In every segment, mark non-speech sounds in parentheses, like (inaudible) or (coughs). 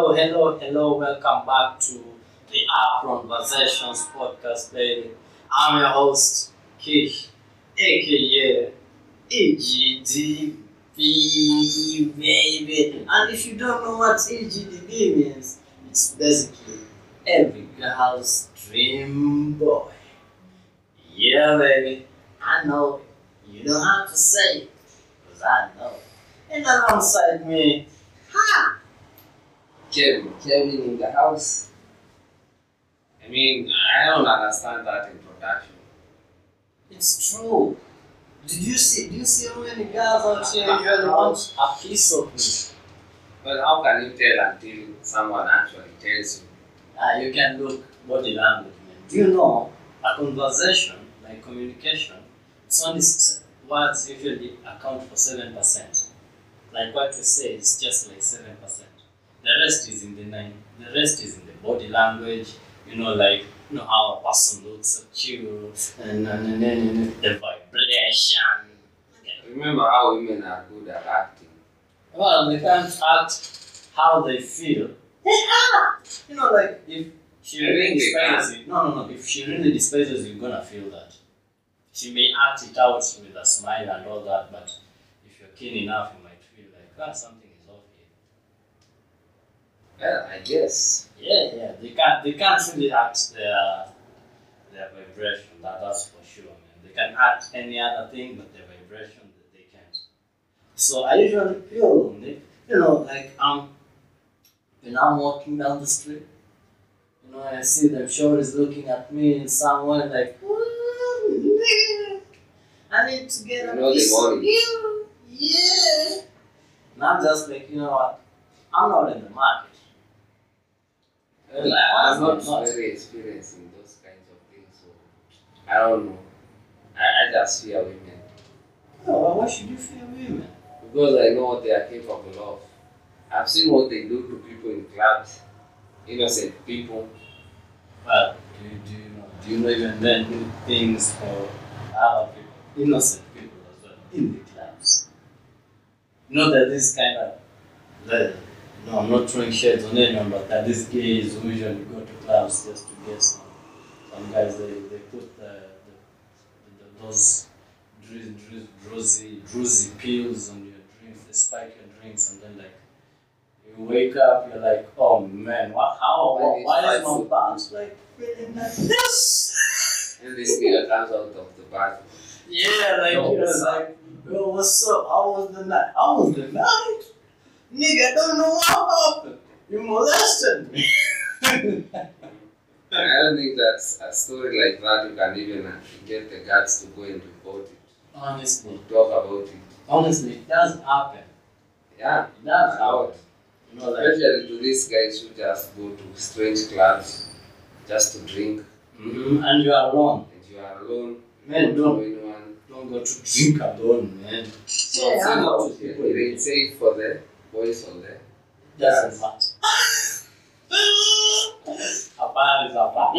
Hello, hello, hello. Welcome back to the Afronversations podcast, baby. I'm your host, Kish, aka EGDB, baby. And if you don't know what EGDB means, it's basically every girl's dream boy. Yeah, baby. I know you don't have to say it, because I know. And alongside me, ha! Kevin, Kevin in the house. I mean, I don't understand that introduction. It's true. Did you see? Do you see how many girls out here usually want a piece of me? But how can you tell until someone actually tells you? Ah, you can look body language, man. Do you know a conversation, like communication, it's only words usually account for seven percent. Like what you say is just like seven percent. The rest is in the nine. The rest is in the body language. You know, like you know how a person looks at you, and, and, and, and, and the vibration. Remember how women are good at acting. Well, they can't act how they feel. you know, like if she I really think despises you. No, no, no. If she really despises you, you're gonna feel that. She may act it out with a smile and all that, but if you're keen enough, you might feel like, ah, something is off here. Well, I guess. Yeah, yeah. They can't. They can't really act their their vibration. That, that's for sure, man. They can act any other thing, but their vibration that they can't. So I usually feel lonely. You know, like um, when I'm walking down the street, you know, I see them shorties looking at me in some way like, "Ooh, nigga, I need to get a You know piece of you. Yeah. And I'm just like, you know what? I'm not in the market. Well, I'm not honestly, I'm not. very experienced in those kinds of things, so I don't know. I, I just fear women Oh, why should you fear women? because I know what they are capable of. I've seen what they do to people in clubs, innocent people. Well, do you, do you know? Do you know even men do things for other people, innocent people as well, in the clubs? You know that this kind of, the, no, I'm not throwing shades on anyone, but that these gays who usually go to clubs just to get some, some guys, they, they put the, the, the, those drizzy, drizzy, druzy, druzy pills on your drinks, they spike your drinks, and then like, you wake up, you're like, oh man, what, how, Why why, is why is five my butt like feeling like this? And this nigga comes out of the bathroom. Yeah, like Yo, you know, like, yo, what's up? How was the night? How was the night? Nigga, I don't know what happened. You molested me. (laughs) I don't think that's a story like that you can even uh, get the guts to go and report it, honestly, talk about it. honestly, it does happen. Yeah, It does a happen. You know, like, Especially to these guys who just go to strange clubs just to drink mhm, and you are alone. and you are alone, Men don't don't don't go to drink alone, man. So Yeah, it's I know not- what people it do. safe for the boys on there. Doesn't matter. a bar is a bar.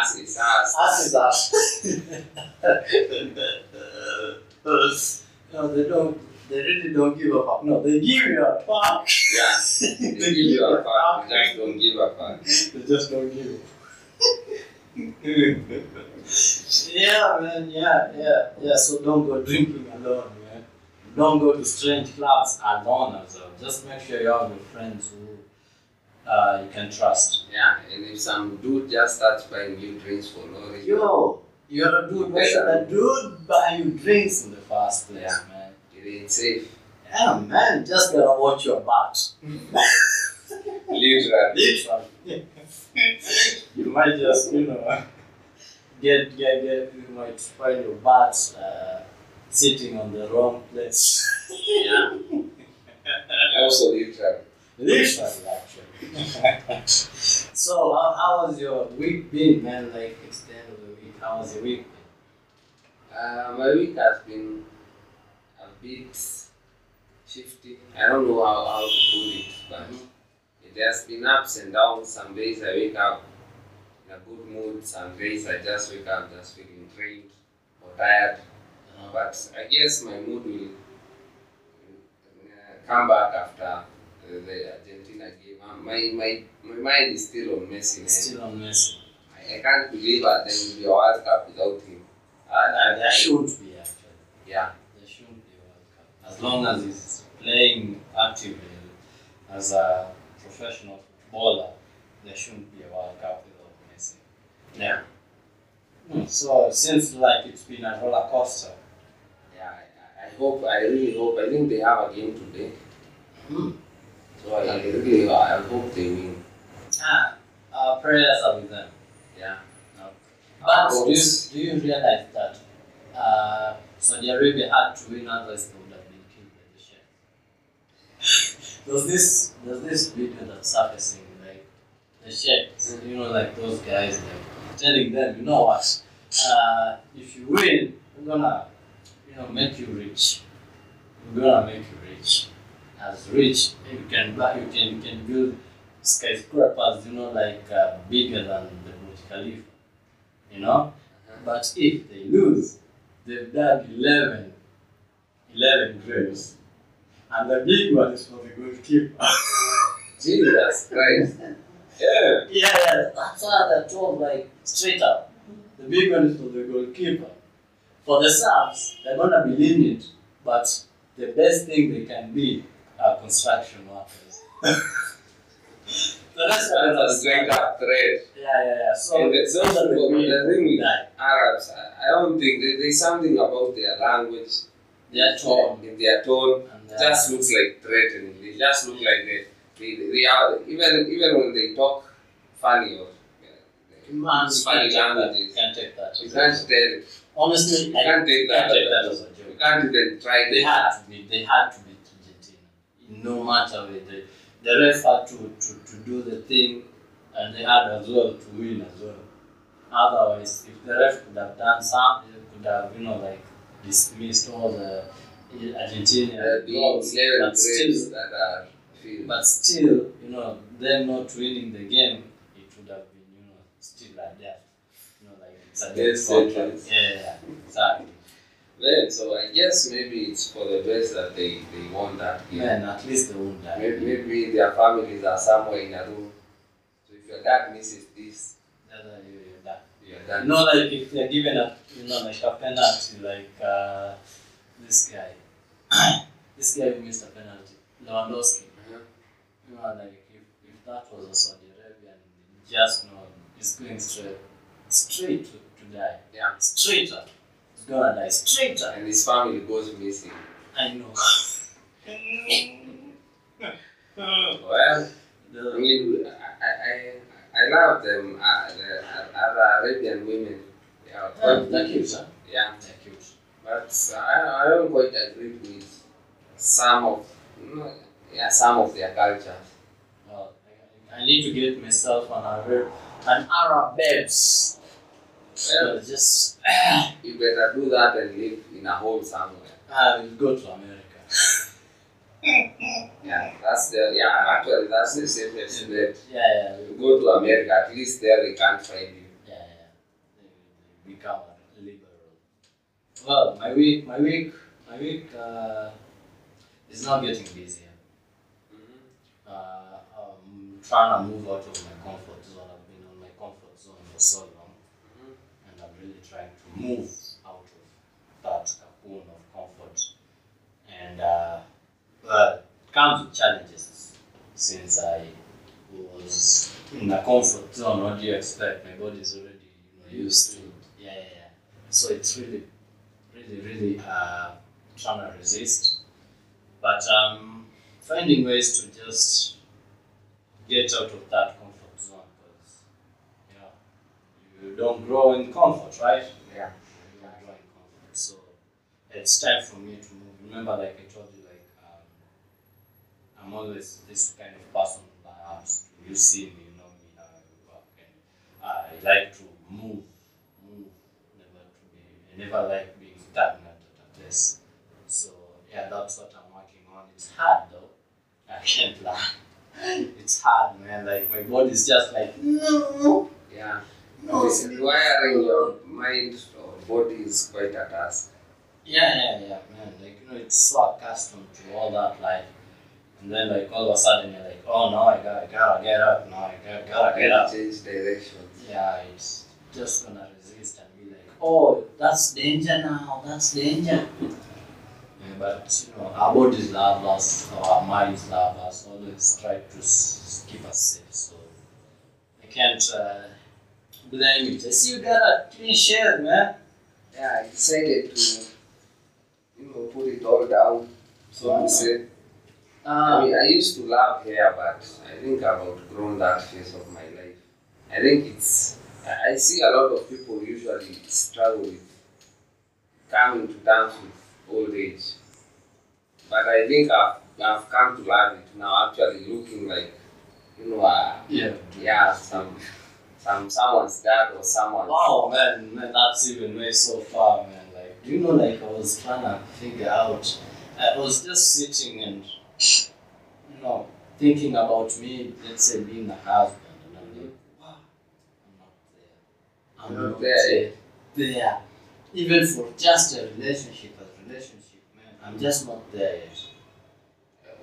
Ass is ass. Us is us. no, they don't. They really don't give a fuck. No, they give you a fuck. Yeah, (laughs) they give you a fuck, you just don't give a fuck. They just don't give (laughs) Yeah, man. Yeah, yeah, yeah. So don't go drinking alone, man. Don't go to strange clubs alone as well. Just make sure you have your friends who uh, you can trust. Yeah, and if some dude just starts buying you drinks for no reason, Yo, you're a dude. Why should a dude buy you drinks in the first place, Yeah. man? it ain't safe. Yeah, man. Just gotta watch your butt. Literally. Literally. you might just, you know, get, get, get, you might find your butt uh, sitting on the wrong place. Yeah. (laughs) also literally. Literally, actually. (laughs) so, how, how was your week been, man? Like, it's the end of the week. How was your week been? Uh, my week has been a bit shifty. I don't know how, how to put it, but it has been ups and downs. Some days I wake up in a good mood, some days I just wake up just feeling drained or tired. But I guess my mood will come back after the Argentina game. my, my, my mind is still on Messi. Still on Messi. I, I can't believe that there will be a World Cup without him. I, I, There should be actually. yeah. There should be a World Cup. As long as he's playing actively as a professional footballer, there shouldn't be a World Cup without Messi. Yeah. So it seems like it's been a roller coaster. Yeah, I, I hope, I really hope. I think they have a game today. Hmm. So I, really, I hope they win. Ah, our prayers are with them. Yeah. No. But do you, do you realize that uh, Saudi Arabia had to win, otherwise they would have been killed by the Sheikh? (laughs) there's this there's this video that's surfacing like the Sheikhs, you know, like those guys like telling them, you know what, uh, if you win, we're gonna, make you rich. We're gonna make you rich. As rich, you can buy, you can you can build skyscrapers, you know, like uh, bigger than the Burj Khalifa you know. But if they lose, they've dug 11, 11 graves. And the big one is for the goalkeeper. (laughs) Jesus Christ. Yeah. yeah, that's why they're told, like, straight up. The big one is for the goalkeeper. For the subs, they're going to be lenient, but the best thing they can be are construction workers. so that's why That's that's straight threat. Yeah, yeah, yeah. So, And the- those the the- people the thing with- that Arabs, I, I don't think there- there's something about their language, they're torn. in their tone, And, uh, just looks like threatening. They just look like they, they, they are even even when they talk funny or Man, you funny that. languages. You can't take that. You can't tell. Honestly, You I can't take that. can't take that as a You can't even try. They had to be. They had to beat Argentina. No matter what. The, the ref had to, to, to do the thing, and they had as well to win as well. Otherwise, if the ref could have done something, they could have you know like dismissed all the Argentina be goals, but still, that are filled. But still, you know, them not winning the game, it would have been, you know, still like that. You know, it's a death Death Yeah, yeah, exactly. Then, so I guess maybe it's for the best that they, they won that game. Man, at least they won't die. Maybe, maybe their families are somewhere in a room. So if your dad misses this, how you- you're done. your dad. You know, like if they're given a, you know, like a penalty, like uh, this guy, (coughs) this guy who missed a penalty, Lewandowski. Uh-huh. You know, like if, if that was a Saudi Arabian, just you know, he's going straight, straight to die. Yeah. Straight up. He's gonna die straight up. And his family goes missing. I know. Well, I mean, I, I, I love them, uh, the uh, other Arabian women. They are ah, Yeah, quite they're cute, beautiful. huh? Yeah. They're cute. But uh, I, I don't quite agree with some of, yeah, some of their cultures. Well, I, I need to get myself an Arab, an Arab babes. Well, So just, (sighs) you better do that and live in a hole somewhere. I will go to America. (laughs) Yeah, that's the, yeah, actually, that's the safest bet. Yeah, yeah, You go to America, at least there they can't find you. yeah, yeah. They, they become liberal. Well, my week, my week, my week uh, is now getting busier. Uh, I'm trying to move out of my comfort zone. I've been on my comfort zone for so long, and I'm really trying to move out of that cocoon of comfort. And uh, well, it comes with challenges since I was in a comfort zone. What do you expect? My body's already you know, used to it. Yeah, yeah, yeah. So it's really, really, really uh, trying to resist. But um, finding ways to just get out of that comfort zone because you know you don't grow in comfort, right? Yeah. You don't grow in comfort. So it's time for me to move. Remember, like I told you, like um, I'm always this kind of person. Perhaps you see me, you know me how I work, and I like to move, move. Never to be. I never like being stagnant at a place. So yeah, that's what I'm working on. It's hard though. I can't (laughs) lie. It's hard, man. Like my body's just like no, Yeah. no. This rewiring your mind or body is quite a task. Yeah, yeah, yeah, man. Like you know, it's so accustomed to all that life. and then like all of a sudden you're like, oh no, I gotta, gotta get up, no, I gotta, gotta get up. change direction. Yeah, it's just gonna resist and be like, oh, that's danger now, that's danger. Yeah, but you know, our bodies love us, our minds love us, always try to s- keep us safe. So I can't uh, blame it. I see you got a clean shave, man. Yeah, I decided to, put it all down. So to say, I Uh, mean, I used to love hair, but I think I've outgrown that phase of my life. I think it's, I I see a lot of people usually struggle with coming to terms with old age. But I think I've, I've come to love it now, actually looking like, you know, uh, yeah. yeah, some, some someone's dad or someone. Wow, man, man, that's even way so far, man. Do you know, like, I was trying to figure out, I was just sitting and, you know, thinking about me, let's say, being a husband, and I'm like, wow, I'm not there. I'm You're not there, there. There. Even for just a relationship, a relationship, man, I'm just not there yet.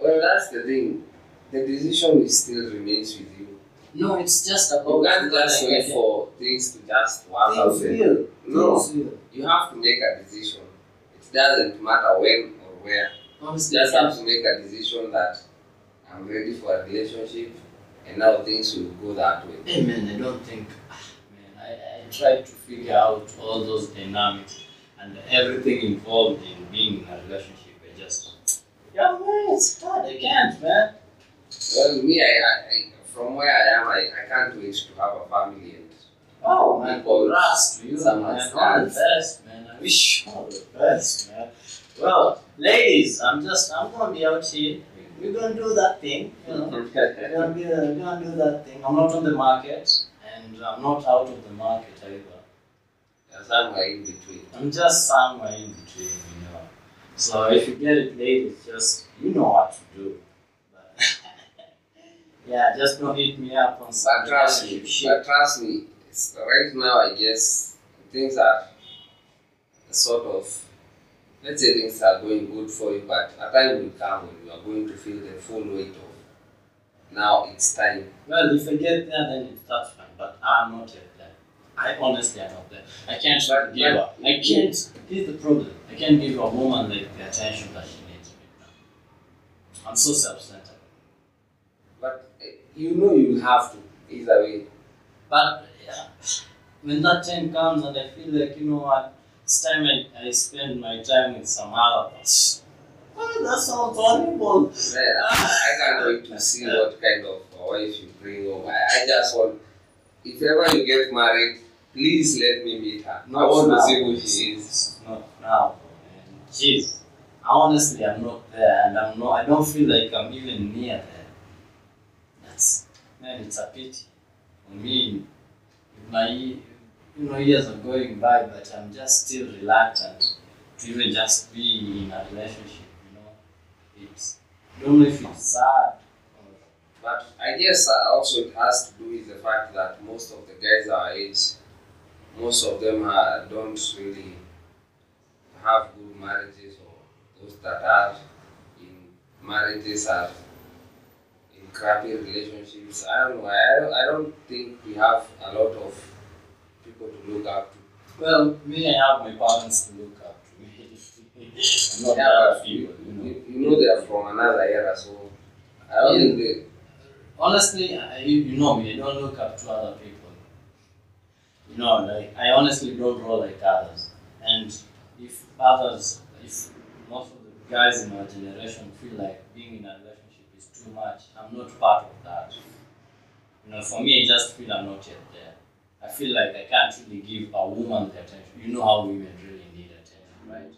Well, that's the thing. The decision is still remains with you. No, it's just You about can't just like, wait for things to just work out. things and- will. No. Things will. You have to make a decision. It doesn't matter when or where. You Honestly, just have to make a decision that I'm ready for a relationship and now things will go that way. Hey man, I don't think, ah, man, I, I tried to figure out all those dynamics and everything involved in being in a relationship. I just, yeah, man, it's hard. I can't, man. Well, me, I, I, I from where I am, I, I can't wait to have a family and Oh man, congrats to you, man. All the best, man. I wish you all the best, man. Well, ladies, I'm just, I'm gonna be out here. We're gonna do that thing, you know. (laughs) We're gonna, be, we're gonna do that thing. I'm not on the market, and I'm not out of the market either. somewhere in between. I'm just somewhere in between, you know. So if you get it late, it's just you know what to do. Yeah, just don't hit me up on some But trust me, shit. but trust me, it's, right now I guess things are sort of, let's say things are going good for you, but a time will come when you are going to feel the full weight of now it's time. Well, if I get there, then it starts fine. But I'm not yet there. I honestly am not there. I can't But- give her. but- I can't. Here's the problem. I can't give a woman like the attention that she needs right now. I'm so self-centered. You know you will have to, either way. But yeah, when that time comes and I feel like, you know what, it's time I, I spend my time with some other person. Oh, that sounds horrible. Man, I, can't wait to see what kind of uh, wife you bring home. I, I just want, if ever you get married, please let me meet her. I want to see who she is. Not now. Jeez. Honestly, I'm not there, and I'm not. I don't feel like I'm even near there. Man, it's a pity. For me, my you know years are going by, but I'm just still reluctant to even just be in a relationship. You know, it's I don't know if it's sad. But I guess uh, also it has to do with the fact that most of the guys our age, most of them uh, don't really have good marriages, or those that are in marriages are crappy relationships. I don't know. I don't, I don't think we have a lot of people to look up to. well, me, I have my parents to look up to. (laughs) I'm not Yeah, people, you know. You, you know they are from another era, so I don't think they. honestly, I, you, know me, I don't look up to other people. You know, like, I honestly don't roll like others. And if others, if most of the guys in our generation feel like being in a relationship too much, I'm not part of that. You know, for me, I just feel I'm not yet there. I feel like I can't really give a woman the attention. You know how women really need attention, right?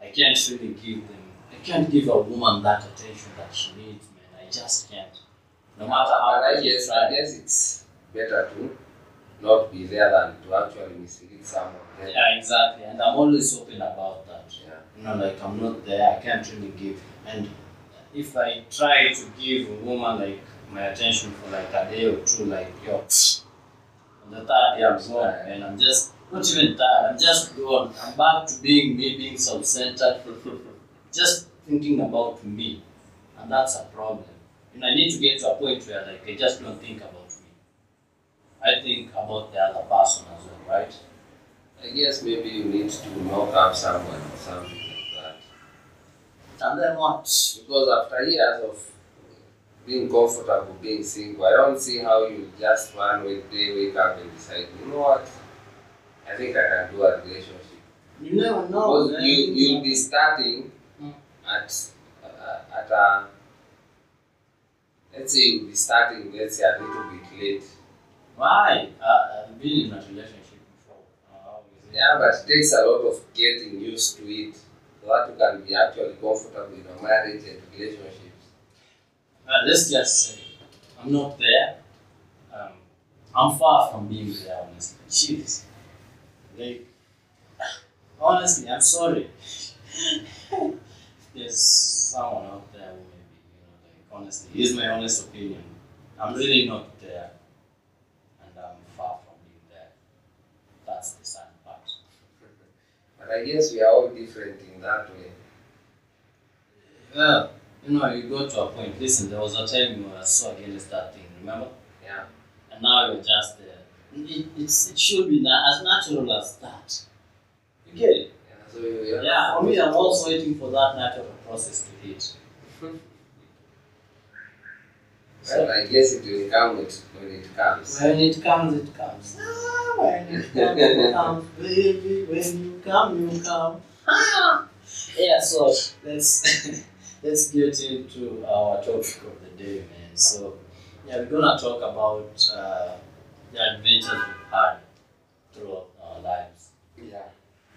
I can't really give them, I can't give a woman that attention that she needs, man. I just can't. No matter how But I guess. I guess it's better to not be there than to actually mislead someone. Yeah, exactly. And I'm always open about that. yeah. You know, like I'm not there, I can't really give. And if I try to give a woman like my attention for like a day or two, like yo, on the third day I'm gone, and I'm just not even tired. I'm just gone. I'm back to being me, being self-centered, (laughs) just thinking about me. and that's a problem. Know, I need to get to a point where like I just don't think about me. I think about the other person as well, right? I guess maybe you need to knock up someone or something. And then what? Because after years of being comfortable being single, I don't see how you just one day wake up and decide, you know what? I think I can do a relationship. You never know. Because man. you you'll be starting Mm. at uh, at a let's say you'll be starting let's say a little bit late. Why? Uh, I've been in a relationship before. Uh, how is it? Yeah, but it takes a lot of getting used to it that you can be actually comfortable in a marriage and relationships. Uh, let's just say I'm not there. Um, I'm far from being there, honestly. Jeez. Like, (sighs) honestly, I'm sorry. (laughs) There's someone out there who maybe, you know, like, honestly, here's my honest opinion. I'm really not there. And I'm far from being there. That's the sad part. (laughs) But I guess we are all different that way. Yeah, you know, you go to a point. Listen, there was a time you were so against that thing, remember? Yeah. and now you're just there. It, it's, it should be na- as natural as that. You get it? Yeah, so Yeah, for me, I'm also waiting for that natural process to hit. (laughs) Well, I guess it will come with, when it comes. When it comes, it comes. Ah, when it comes, it comes, baby. When you come, you come. (laughs) Ah. Yeah, so let's let's get into our topic of the day, man. So, yeah, we're gonna talk about uh, the adventures we've had throughout our lives. Yeah.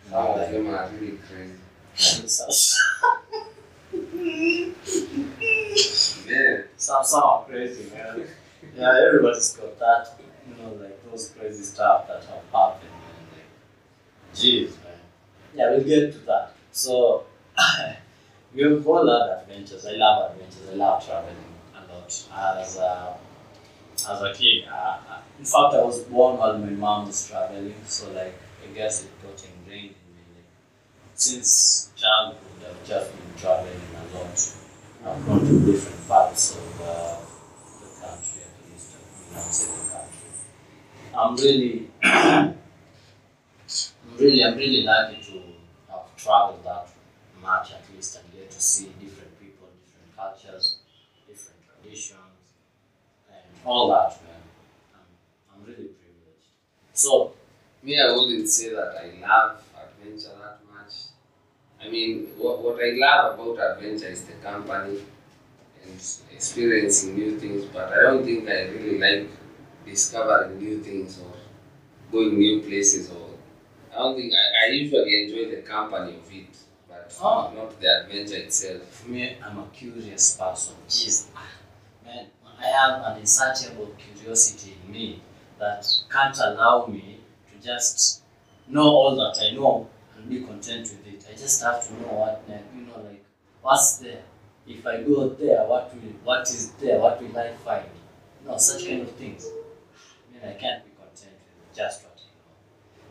Some of them are really crazy. Man, Some some are crazy, man. Yeah, everybody's got that, you know, like those crazy stuff that have happened, man. Like, jeez, man. Yeah, we'll get to that. So, (sighs) we've all had adventures. I love adventures. I love traveling a lot. As a, as a kid, uh, uh, in fact, I was born while my mom was traveling, so like I guess it got ingrained in me. Since childhood, I've just been traveling a lot. I've gone to different parts of uh, the country, at least, uh, outside the country. I'm really, (coughs) I'm really, I'm really lucky traveled that much at least and get to see different people, different cultures, different traditions, and all that, man. I'm, I'm really privileged. So, me, I wouldn't say that I love adventure that much. I mean, what, what I love about adventure is the company and experiencing new things, but I don't think I really like discovering new things or going new places or I don't think I, I usually enjoy the company of it, but Oh. not the adventure itself. For me, I'm a curious person. Jeez, man, I have an insatiable curiosity in me that can't allow me to just know all that I know and be content with it. I just have to know what, you know, like what's there. If I go there, what will, what is there? What will I find? You know, such kind of things. I mean, I can't be content with just what.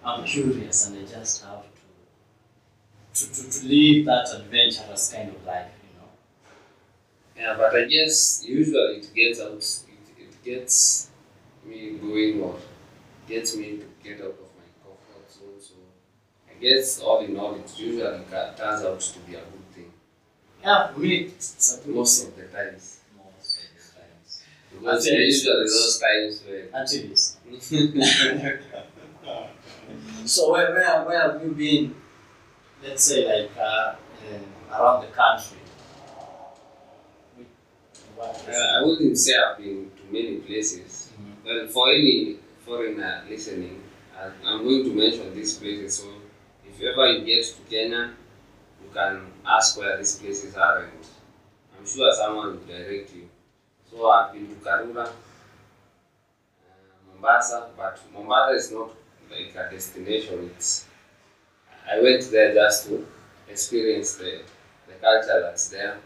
I'm curious, and I just have to to, to, to live that adventurous kind of life, you know. Yeah, but I guess usually it gets out, it, it gets me going or gets me to get out of my comfort zone. So I guess all in all, it usually turns out to be a good thing Yeah, for me, it's, a good most thing. of the times. Most of the times. Because Until there are it's- usually those times where Until. (laughs) (laughs) so where, where, where have you been, let's say, like, uh, uh, around the country? Which- what is Uh, I wouldn't say I've been to many places. Mhm. Well, for any foreigner listening, I'm going to mention these places. So if ever you get to Kenya, you can ask where these places are, and I'm sure someone will direct you. So I've been to Karura, uh, Mombasa, but Mombasa is not like a destination. It's I went there just to experience the, the culture that's there,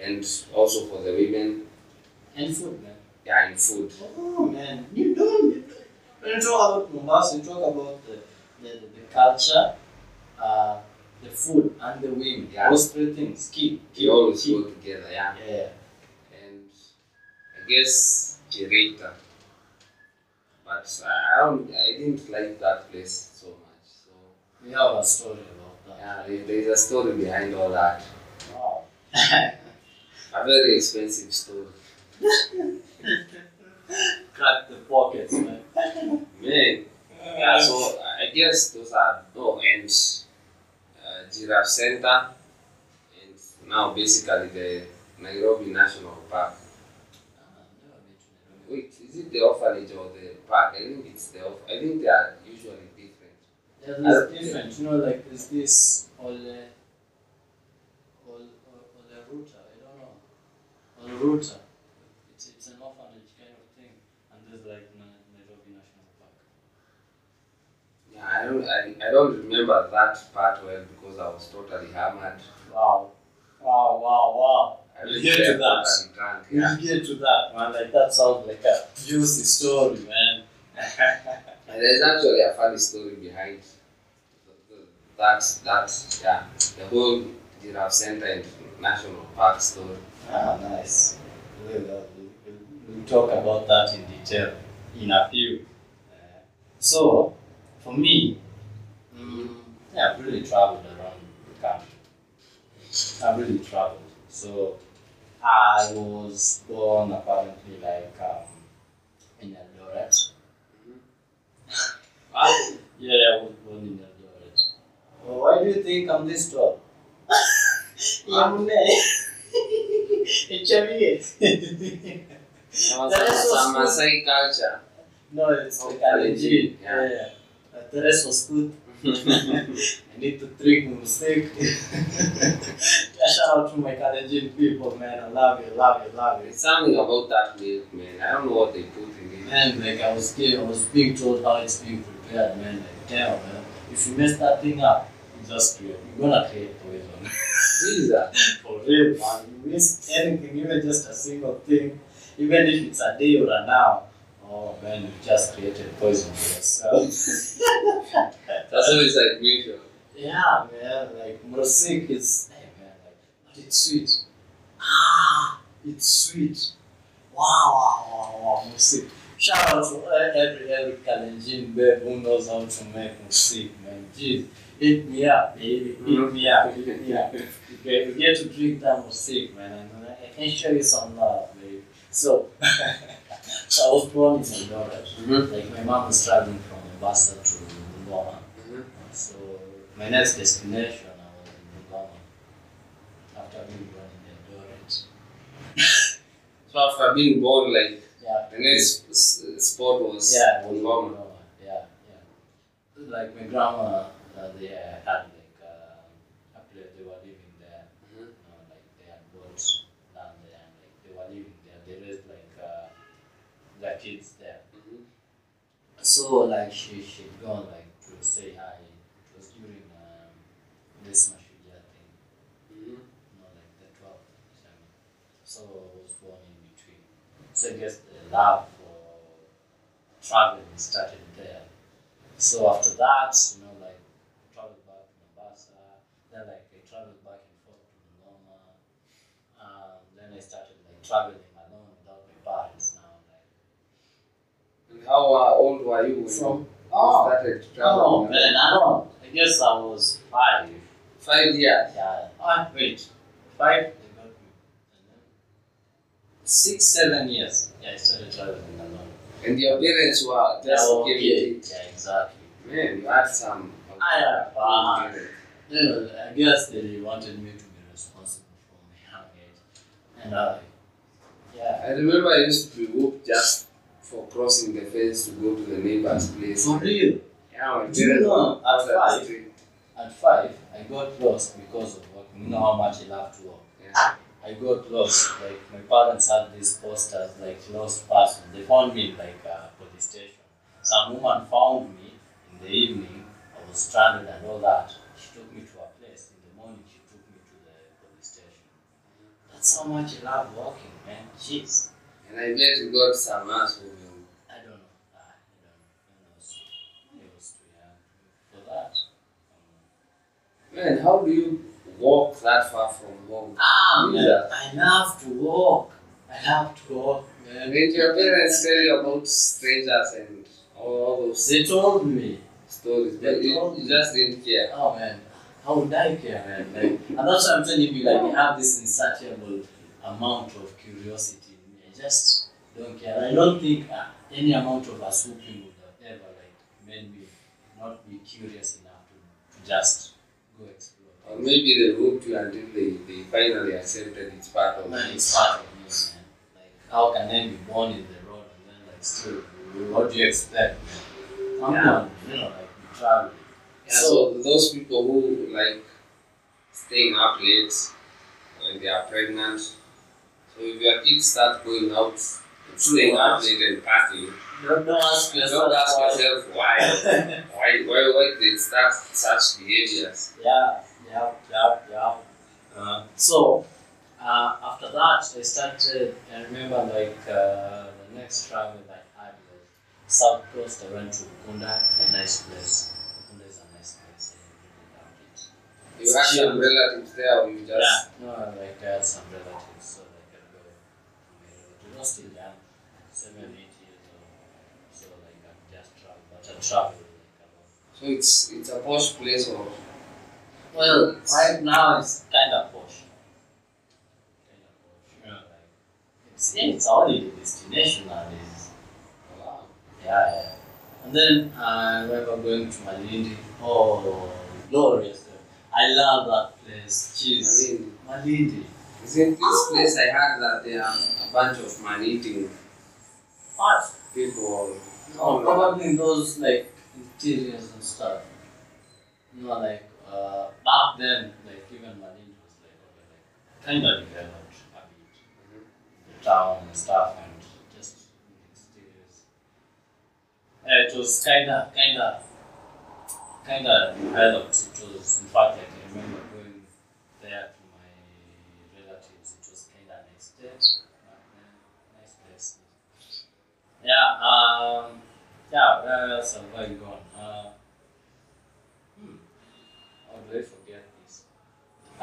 and also for the women, And food, man. yeah, in food. Oh, man. You don't. When you talk about Mombasa, you talk about the, the, the, the culture, uh, the food and the women. Yeah. Those three things. Keep. Keep, always keep. go together, yeah. Yeah. And I guess Kirita. But I don't I didn't like that place so much. So We have a story about that. yeah, there's a story behind all that. Wow. (laughs) A very expensive story. (laughs) Cut the pockets, man. Man. Yeah, so I guess those are oh and uh, Giraffe Center and now basically the Nairobi National Park. Ah, never been to Nairobi. Wait, is it the orphanage or the park? I think it's the orph- I think they are usually different. Yeah, there's different. You know, like there's this Ole, Ole, Ole Ruta. I don't know. Ole Ruta. It's, it's an orphanage kind of thing. And there's like Nairobi National Park. Yeah, I don't I, I don't remember that part well because I was totally hammered. Wow. Wow, wow, wow. We'll get to that. drunk. We'll get to that, man. Like that sounds like a juicy story, man. (laughs) And there's actually a funny story behind that that yeah the whole giraffe center and national park story. ah, nice. We'll, uh, we'll talk about that in detail in a few. Uh, so, for me, mm, yeah, I've really traveled around the country. I've really traveled. So, I was born apparently like um, in Eldoret. Wow. Yeah, I was born in Eldoret. Well, why do you think I'm this tall? Yamune. HME. There was That is so some. Maasai culture. no, it's Oh, the Kalenjin. Yeah. Yeah. the rest was good. I need to drink mistake. (laughs) Out to my Kalenjin people, man. I love you, love you, love you. Something about that milk, man. I don't know what they put in it. Man, like I was I was being told how it's being prepared, man. Like, damn, man. If you mess that thing up, you just create, you're gonna create poison. Jesus. (laughs) For real, man. You miss anything, even just a single thing, even if it's a day or an hour. Oh man, you just created poison for yourself. (laughs) (laughs) That's always like mutual. yeah, man. Like Mursik is, hey man, like, but it's sweet. Ah, (gasps) it's sweet. Wow, wow, wow, wow, Mursik. Shout out to every every Kalenjin babe who knows how to make Mursik, man. Jeez, hit me up, baby. Hit me up. Hit me up. (laughs) Okay, we get to drink that Mursik, man. And I can show you some love, baby. So, (laughs) so I was born in Eldoret. Mhm. Like my mom was traveling from Mombasa to Bungoma. Mhm. So my next destination I was in Bungoma. After being born in. So after being born, like Yeah. the next s- spot was Yeah, it was in Bungoma. Bungoma. Yeah, yeah. Like my grandma, uh, they uh, had like uh, a place they were living there. Mhm. You know, like they had bought land there and like they were living there. They raised like uh, their kids there. Mhm. So like she she'd gone like to say hi. It was during um, this Mashujaa thing, Mhm. you know, like the 12th of December. So I was born in between. So I guess the love for traveling started there. So after that, you know, like I traveled back to Mombasa, then like I traveled back and forth to Bungoma. Um, then I started like traveling alone without my parents now. Like And how uh, old were you when from you oh, started oh traveling? man, I don't. I guess I was five. Five years. Yeah. Ah, wait. Five? They got me. And then six, seven years. Yeah, I started traveling alone. And your parents were just Yeah, giving okay. it. Yeah, exactly. Man, you had some. I had parents. You know, I guess they wanted me to be responsible from a young age. And I, yeah. I remember I used to be whooped just for crossing the fence to go to the neighbor's place. For real. Yeah, my Do you know, at five? At five, I got lost because of work. You know how much I love to work. Yeah. I got lost. Like my parents had these posters like lost person. They found me in like a police station. Some woman found me in the evening. I was stranded and all that. She took me to a place. In the morning, she took me to the police station. That's how much I love walking, man. Jeez. And I bet you got some ass who you. I don't know. Ah, I don't know. I was, I was too young for that. Um, Man, how do you walk that far from home? Ah, Yeah. I love to walk. I love to walk, man. Did your parents tell you about strangers and all those They told me. stories, but you, you just didn't care. Oh man, how would I care, man? Like, and that's why I'm telling you, like, I have this insatiable amount of curiosity in me. I just don't care. I don't think uh, any amount of us whooping would have ever like made me not be curious enough to, to just. Or maybe they whooped you until they, they finally accepted it's part of it. it's part of me, man. Like, how can I be born in the road and then like still, what do you expect. Come Yeah. on, you know, like we travel. Yeah, so those people who like staying up late when they are pregnant. So if your kids start going out staying up late and partying, Don't, don't ask yourself. don't ask why. yourself why. (laughs) why why why they start such behaviors. Yeah, yeah, yeah, yeah. Uh, so uh, after that, I started. I remember like uh, the next travel like I had was South Coast. I went to Kunda, a nice place. Kunda is a nice place. I really loved it. You have some relatives there or you just yeah, no, like I had some relatives, so like I go. Relatives were still young, seven, eight years old. So like I just travel, but I travel like a lot. so it's it's a posh place or Well, right now it's kind of posh. Kind of posh. Know, like it's yeah, it's already a destination nowadays. wow. Yeah, yeah. And then I remember going to Malindi. Oh, glorious! I love that place. Jeez, mean Malindi. isn't this place I heard that there are a bunch of man eating What? people No, oh, probably those like interiors and stuff. You know, like uh, back then, like even Malindi was like okay, like kind of developed a bit. the town and stuff and just exteriors. Yeah, it was kind of, kind of, kind of developed. It was, in fact, like, I remember going there to my relatives. It was kind of an estate. But, yeah, nice place. Yeah, um, yeah, where else have I gone? Uh, hmm, how do I forget this?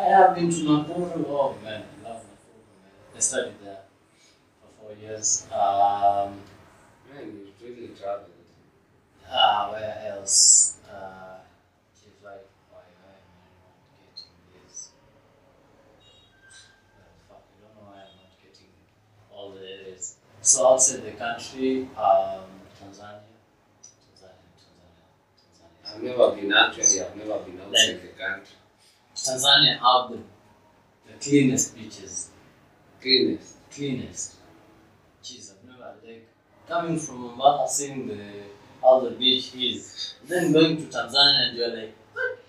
I have been to Nakuru. Oh man, I love Nakuru, man. I studied there for four years. Um, Man, you really traveled. ah, where else? Uh, geez, like, why, why am I not getting this? Well, fuck, I don't know why I'm not getting all the areas. So outside the country, um, Tanzania. Tanzania, Tanzania, Tanzania. I've never been actually, I've never been outside the country. Tanzania have the, the cleanest beaches. Cleanest. Cleanest. Jeez, I've never like coming from Mombasa seeing the how the beach is. Then going to Tanzania and you're like, what?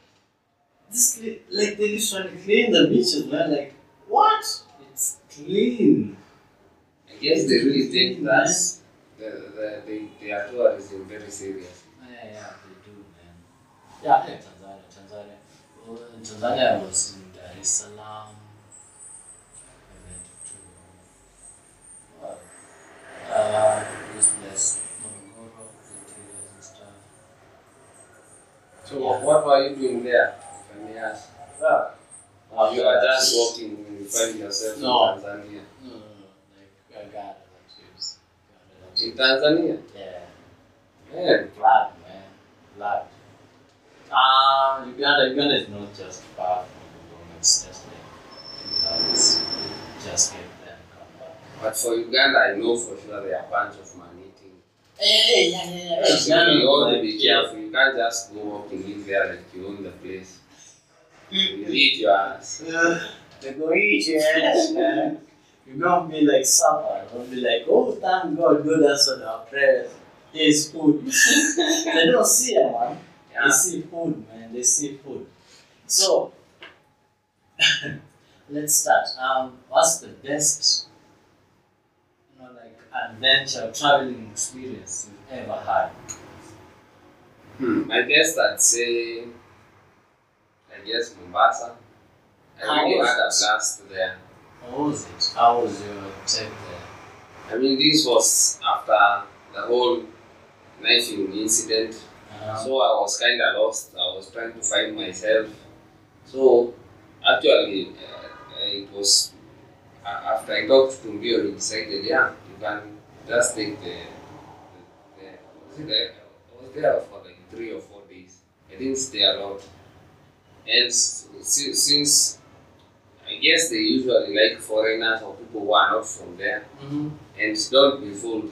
This like they literally clean the beaches, man. Like what? It's clean. I guess they really take Clean, that, man. the, the, the, their tourism very serious. Yeah, yeah, they do, man. Yeah, yeah, Tanzania, Tanzania. Well, in Tanzania, I was in Dar es Salaam. I went to well, uh, this place, Morogoro, interiors and stuff. So Yeah. what were you doing there, if I may ask? Well, Or you are just walking when you find yourself No. in Tanzania? No, no, no. Like, I got relatives. In. Tanzania? Yeah. Man, Blood, man. Blood. Uh, Uganda, Uganda is not just far from Uganda, it's just like two hours. Just get there and come back. but for Uganda, I know for sure there are a bunch of man eating. Hey, eh, eh, eh, yeah, yeah, yeah. So you ought to like, be careful. You can't just go walking in there like you own the place. You mm. eat your ass. yeah. They go eat your ass, man. You're gonna be like supper. You're gonna be like, oh, thank God, good answer our prayers. Here's food. (laughs) they don't see it, man. Yeah. They see food, man. They see food. So, (laughs) let's start. Um, what's the best, you know, like adventure traveling experience you've ever had? Hmm. I guess I'd say, I guess Mombasa. I How really had a blast there. How was it? How was your trip there? I mean, this was after the whole knifing incident. So I was kind of lost. I was trying to find myself. So actually, uh, it was uh, after I talked to Mbio, he decided, yeah, you can just take the, the, the was it there? I was there for like three or four days. I didn't stay a lot. And s- since I guess they usually like foreigners or people who are not from there, Mm-hmm. and don't be fooled.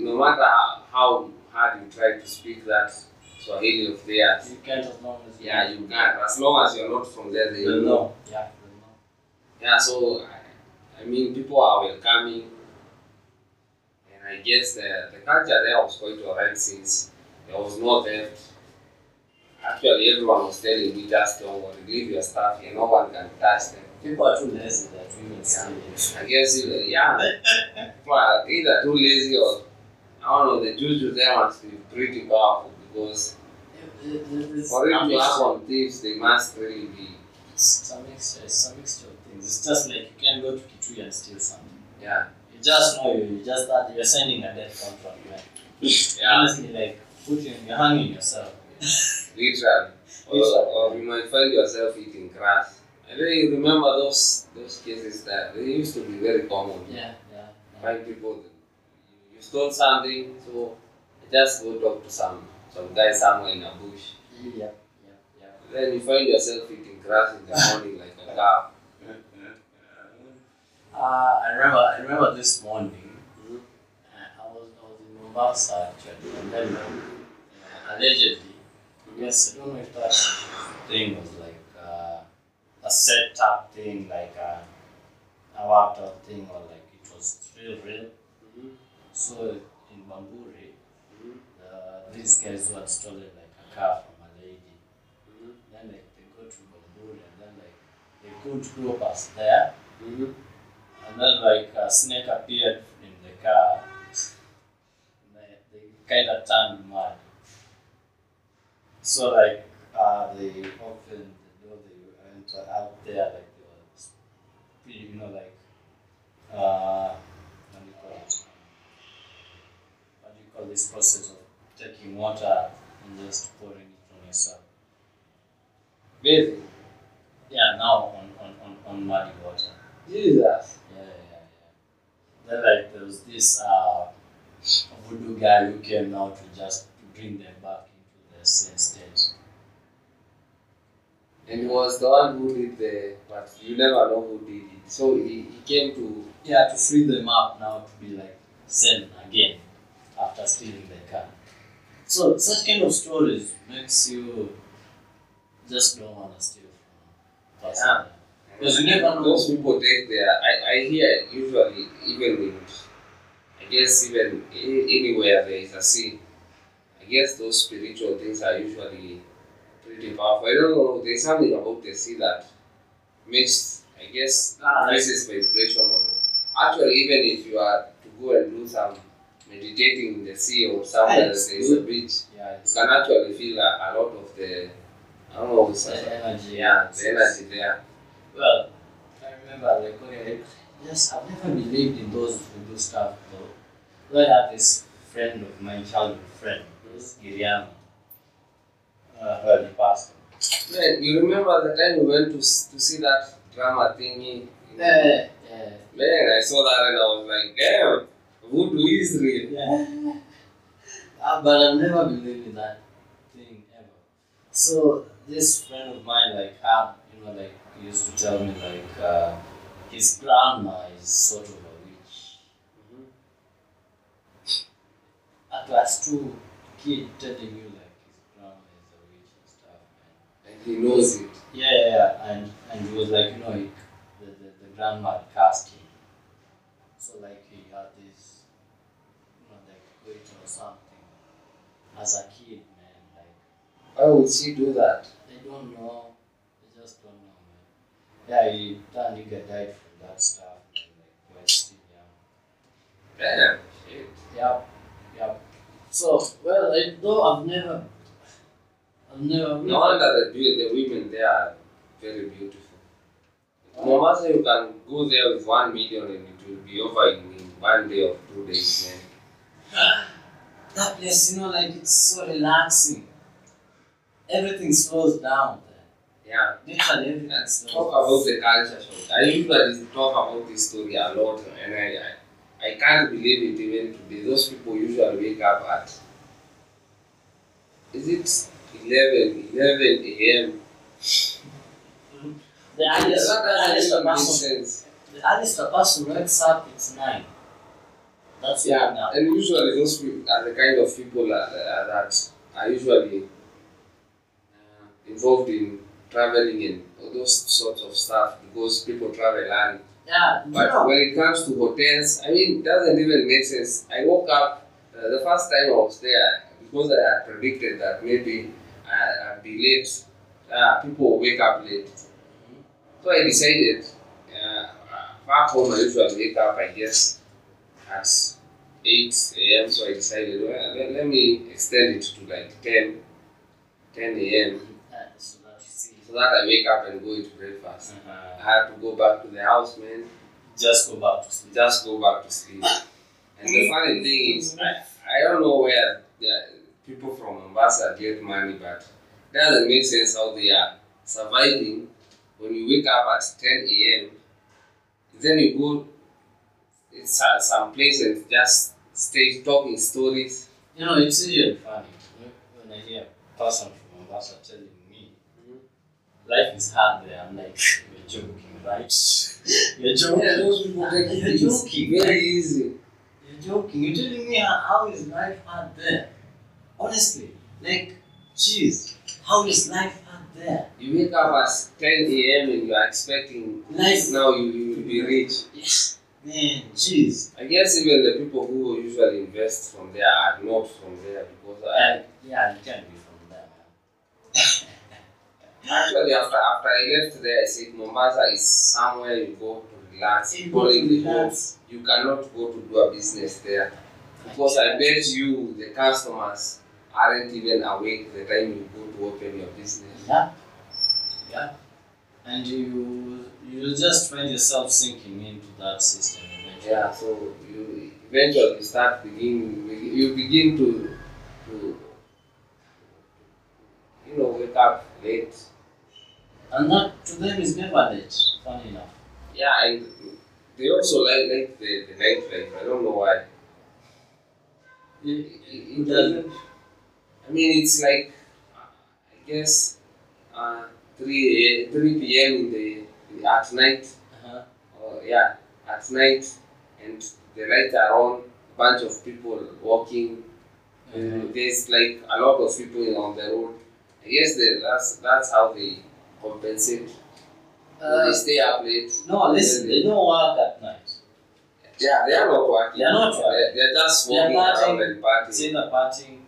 No matter how, how hard you try to speak that Swahili of theirs, You can't as long as yeah, you can't. As long as you're not from there, they will know. Yeah, know. Yeah, so I, I mean, people are welcoming, and I guess the, the culture there was quite alright since there was no theft. Actually, everyone was telling me just don't worry, leave your stuff here, no one can touch them. People are too lazy will steal it. I guess, you- yeah, (laughs) are either too lazy or I don't know, the juju there must be pretty powerful because for it to mixture. happen thieves, they must really be, It's a mixture. It's a mixture of things. It's just like you can go to Kitui and steal something. yeah, You just know you, you just start, you're signing a death contract, (laughs) man. yeah, Honestly, like, putting, you're hanging yourself. (laughs) literally. Or, or you might find yourself eating grass. I really remember those those cases that they used to be very common. Yeah, yeah. yeah. Find people you, you stole something, so just go talk to some some guy somewhere in a bush. Yeah, yeah, yeah. Then you find yourself eating grass in the (laughs) morning like a cow. Uh, I remember, I remember this morning, Mhm. uh, I was, I was in Mombasa actually, and then uh, allegedly, yes, I don't know if that thing was like uh, a set up thing, like a, a worked out thing, or like it was real, real. Mhm. So in Bamburi, uh, these guys who had stolen like a car from a lady, Mhm. then like they go to Bamburi and then like they group us there. Mhm. And then like a snake appeared in the car. And they, they kind of turned mad. So like uh, they opened the door, they went out there like they were, you know, like uh, what do you call it? What do you call this process of taking water and just pouring it on yourself? Bathing. Yeah, now on on, on, on muddy water. Jesus. Yeah, yeah, yeah. Then like there was this uh, voodoo guy who came now to just bring them back into the same state. And he was the one who did the, but you never know who did it. So he, he came to, Yeah, to free them up now to be like sent again after stealing the car. So such kind of stories makes you just don't want to steal from person. Yeah. Because you never know. those people take their, I, I hear usually, even in, I guess even anywhere there is a sea, I guess those spiritual things are usually pretty powerful. I don't know, there's something about the sea that makes, I guess, Ah, raises vibration on Actually, even if you are to go and do some meditating in the sea or somewhere that Yes. there is a beach, Yeah, you can actually feel a, a lot of the, I don't know, the energy. yeah, the energy there. Well, I remember like okay, yes, I've never believed in those who do stuff though. I had this friend of mine, childhood friend, this Giriano. Uh, well, he passed. Man, you remember the time we went to, to see that drama thingy? Yeah, yeah, Man, I saw that and I was like, damn, voodoo is real. yeah. uh, (laughs) but I've never believed in that thing ever. So this friend of mine, like, had you know, like, he used to tell me like, uh, his grandma is sort of a witch. a class two kid telling you like his grandma is a witch and stuff, man. And he knows it. Yeah, yeah, yeah. And and he was like, you know, he, the, the, the grandma cast him. So like he had this, you know, like weight or something. As a kid, man, like Why would she do that? they don't know. They just don't know, man. Yeah, he that nigga died from that stuff, man, like when still young. Damn, shit. Yep, yep. So, well, I, though I've never, I've never. No wonder the, beau- the women there are very beautiful. No matter you can go there with one million and it will be over in, in one day or two days, man. (laughs) That place, you know, like it's so relaxing. Everything slows down there. Yeah. Literally everything. Let's talk about the culture shock. I usually talk about this story a lot, and I, I, I can't believe it even today. Those people usually wake up at is it 11, 11 a.m. The That earliest, the doesn't earliest a even make person, sense. the earliest a person wakes up, it's nine. That's Yeah, up. and usually those are the kind of people that, that are usually uh, involved in traveling and all those sorts of stuff because people travel early. Yeah, But when it comes to hotels, I mean, it doesn't even make sense. I woke up uh, the first time I was there because I had predicted that maybe I, I'd be late. Uh, people will wake up late. So I decided, uh, back home I usually wake up, I guess, at 8 a.m. So I decided, well, let, let me extend it to like 10, 10 a.m. uh, so that you see. so that I wake up and go into breakfast. I Uh-huh. had to go back to the house, man. Just go back to sleep. just go back to sleep. And the funny thing is, I, I don't know where the people from Mombasa get money, but it doesn't make sense how they are surviving when you wake up at 10 a.m. Then you go it's uh, some place and just stay talking stories. You know, it's usually funny when- I hear a person from Mombasa telling me life is hard there. I'm like, you're joking, right? (laughs) you're joking. Yeah, those people take You're joking. very easy. You're joking. You're telling me how, how is life hard there? Honestly, like, jeez, how is life hard there? You wake up at 10 a.m. and you are expecting Life, now you, you will be rich. yes, man, jeez. I guess even the people who usually invest from there are not from there because I, Uh, yeah, you can't be from there, man. (laughs) actually after after I left there I said Mombasa is somewhere you go to relax. You go to During the home, relax. You cannot go to do a business there because I bet you the customers aren't even awake the time you go to open your business. Yeah, yeah, and you you just find yourself sinking into that system eventually. Yeah, so you eventually start begin you begin to to you know wake up late. And that to them is never late. Funny enough. Yeah, and they also like like the, the nightlife. I don't know why. It, It, it doesn't. I mean, it's like I guess uh, three a- three p.m. in the at night. uh Or yeah, at night, and the lights are on. Bunch of people walking. Uh, there's like a lot of people on the road. I guess they, that's that's how they compensate. Uh, they stay up late. no, listen, they don't work at night. Yeah, they are not working. They are not working. They're, they're just They walking around partying. and It's partying. either partying,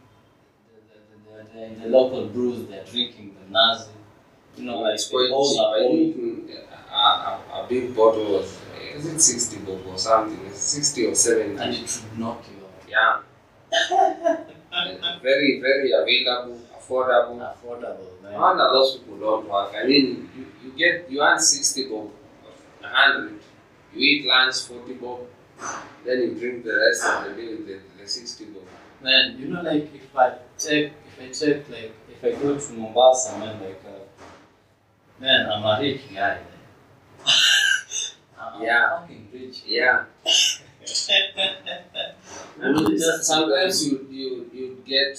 the, the, the, the, the local brews, they're drinking the mnazi. You know, like it's quite balls cheap. are I old. Mm-hmm. a, a, a big bottle was is it sixty bob or something? It's sixty or seventy. and it should knock you out. Yeah. (laughs) Very very available, affordable. Affordable, man. No wonder those people don't work. I mean, you, you get you earn sixty bob, a hundred. You eat lunch forty bob, then you drink the rest of the with the, the sixty bob. Man, you know, like if I check, if I check, like if I go to Mombasa, man, like, man, I'm a rich guy. Man. I'm Yeah. a fucking rich. Yeah. You know, just Sometimes you you you get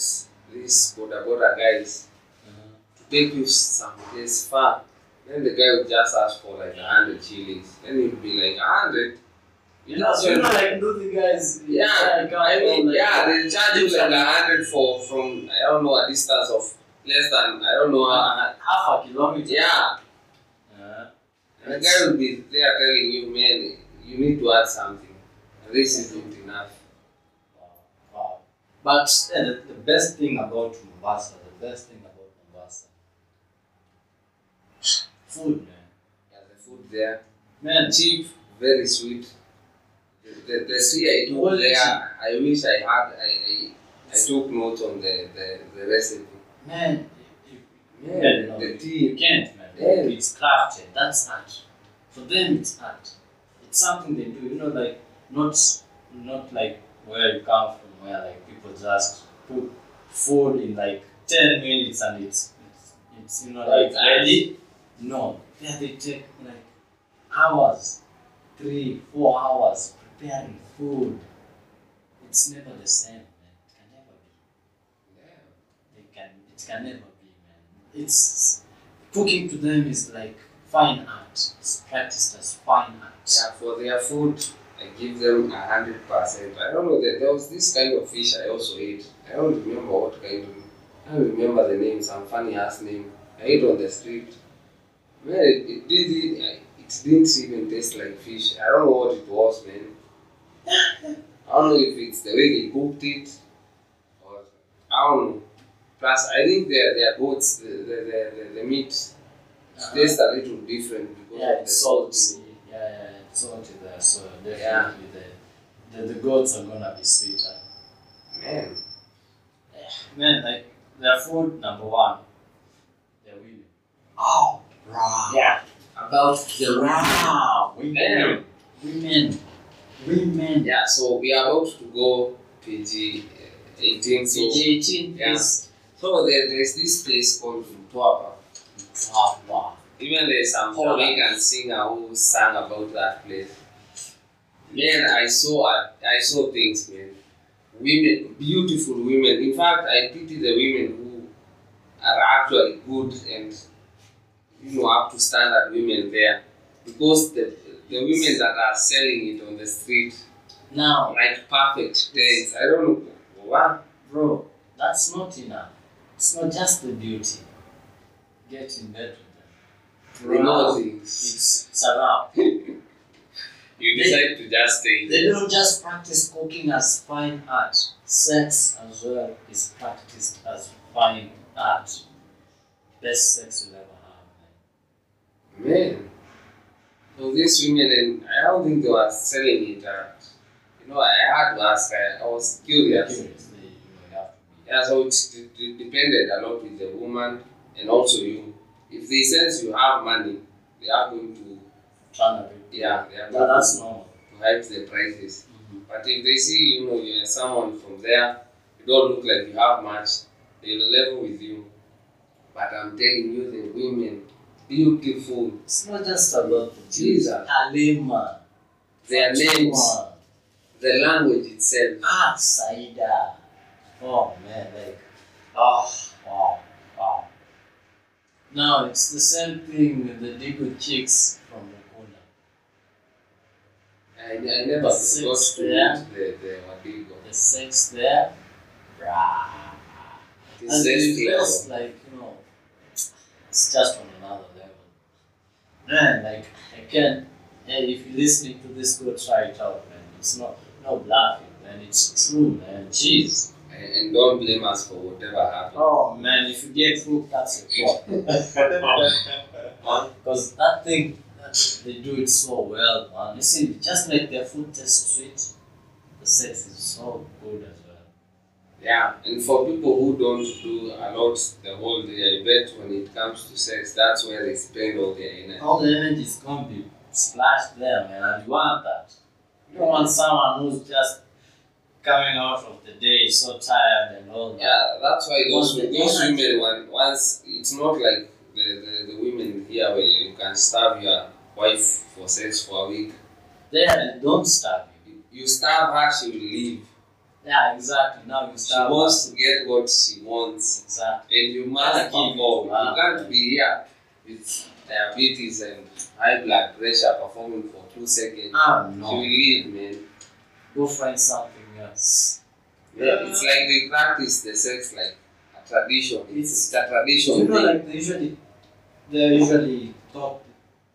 these boda boda guys Uh-huh. to take you someplace far. Then the guy would just ask for like a hundred shillings. Then you'd be like a hundred. You know, so you know, like do the guys. Yeah, like, I mean, like, yeah, they charge you like a hundred for from I don't know a distance of less than I don't know. Uh, half a kilometer. yeah, Uh, and the guy will be there telling you, man, you need to add something. This isn't enough. wow, wow. But yeah, the, the best thing about Mombasa, the best thing about Mombasa, food, man. Yeah, the food there, Man, cheap, very sweet. The, the, the sea I took there, I wish I had. I, I, I took notes on the, the, the recipe. Man, you, you, Yeah, man, no, the you- can't, man. Yeah. It's crafted. That's art. For them, it's art. It's something they do. You know, like not not like where you come from, where like people just put food in like ten minutes and it's it's, it's you know like ready. No, there they take like hours, three, four hours preparing food. It's never the same, man. It can never be. They can. It can never be, man. It's cooking to them is like fine art. It's practiced as fine art. Yeah, for their food, I give them a hundred percent. I don't know. There, was this kind of fish I also ate. I don't remember what kind. Of, I don't remember the name. Some funny ass name. I ate on the street. Man, it, it did it. It didn't even taste like fish. I don't know what it was, man. I don't know if it's the way they cooked it, or I don't know. Plus, I think their their goats, the the, the, the, the meat Uh-huh. tastes a little different because Yeah, of the it's salt. salty. Yeah, yeah, it's salty there. So definitely the, the the goats are gonna be sweeter. Man, Man, like their food number one, they're women. Oh, wow. Yeah. About the wow, women, Damn. women, women. Yeah, so we are about to go PG uh, 18. So, PG eighteen Yeah. is so there, there's this place called Mtwapa. wow, wow. Even there's some. Jamaican singer who sang about that place. Man, I saw I saw things, man. Women, beautiful women. In fact, I pity the women who are actually good and you know up to standard women there, because the the women that are selling it on the street Now, like perfect tens. I don't know what. bro, that's not enough. It's not just the beauty. Get in bed with them. We know Wow. things. It's, it's around. (laughs) You decide to just stay. They don't just practice cooking as fine art. Sex as well is practiced as fine art. Best sex you'll ever have. Man. So these women, and I don't think they were selling it. Uh, you know, I had to ask. I, I was Man. curious. Curiously, you know, you have to be. Yeah, so it, it, it depended a lot with the woman and also you. If they sense you have money, they are going to, try yeah, they are going that's to, normal. to hike the prices. But if they see, you know, you're someone from there, you don't look like you have much, they'll level with you. But I'm telling you, the women, beautiful, It's not just about the Jesus. Halima. their names, Fatima. the language itself. Ah, Saida. Oh man, like, oh, wow, wow. Now it's the same thing with the Digo chicks from Mukunda. I, I never The got to meet the, the Wadigo. The sex there, rah. It's And just it's just like, you know, it's just on another level. Man, like, I can, hey, if you're listening to this, go try it out, man. It's not, no bluffing, man. It's true, man. Jeez. And, and don't blame us for whatever happened. Oh, man, if you get hooked, that's your problem. (laughs) Because that thing, that they do it so well, man. You see, just like their food tastes sweet, the sex is so good as well. Yeah, and for people who don't do a lot the whole day, I bet when it comes to sex, that's where they spend all their energy. All the energy is going to be splashed there, man, and you want that. You don't want someone who's just coming out of the day so tired and all that. Yeah, that's why those, those women, when, once it's not like the, the, the women here where you can starve your wife for sex for a week. They don't starve you. You, starve her, she will leave. Yeah, exactly. Now you starve. She wants her. to get what she wants. Exactly. And you must give to You can't be here with diabetes and high blood pressure performing for two seconds. Ah, no. She will leave, man. Go find something else. Yeah, it's like they practice the sex like a tradition. It's, It's- a tradition. You know, thing. like they usually, they're usually taught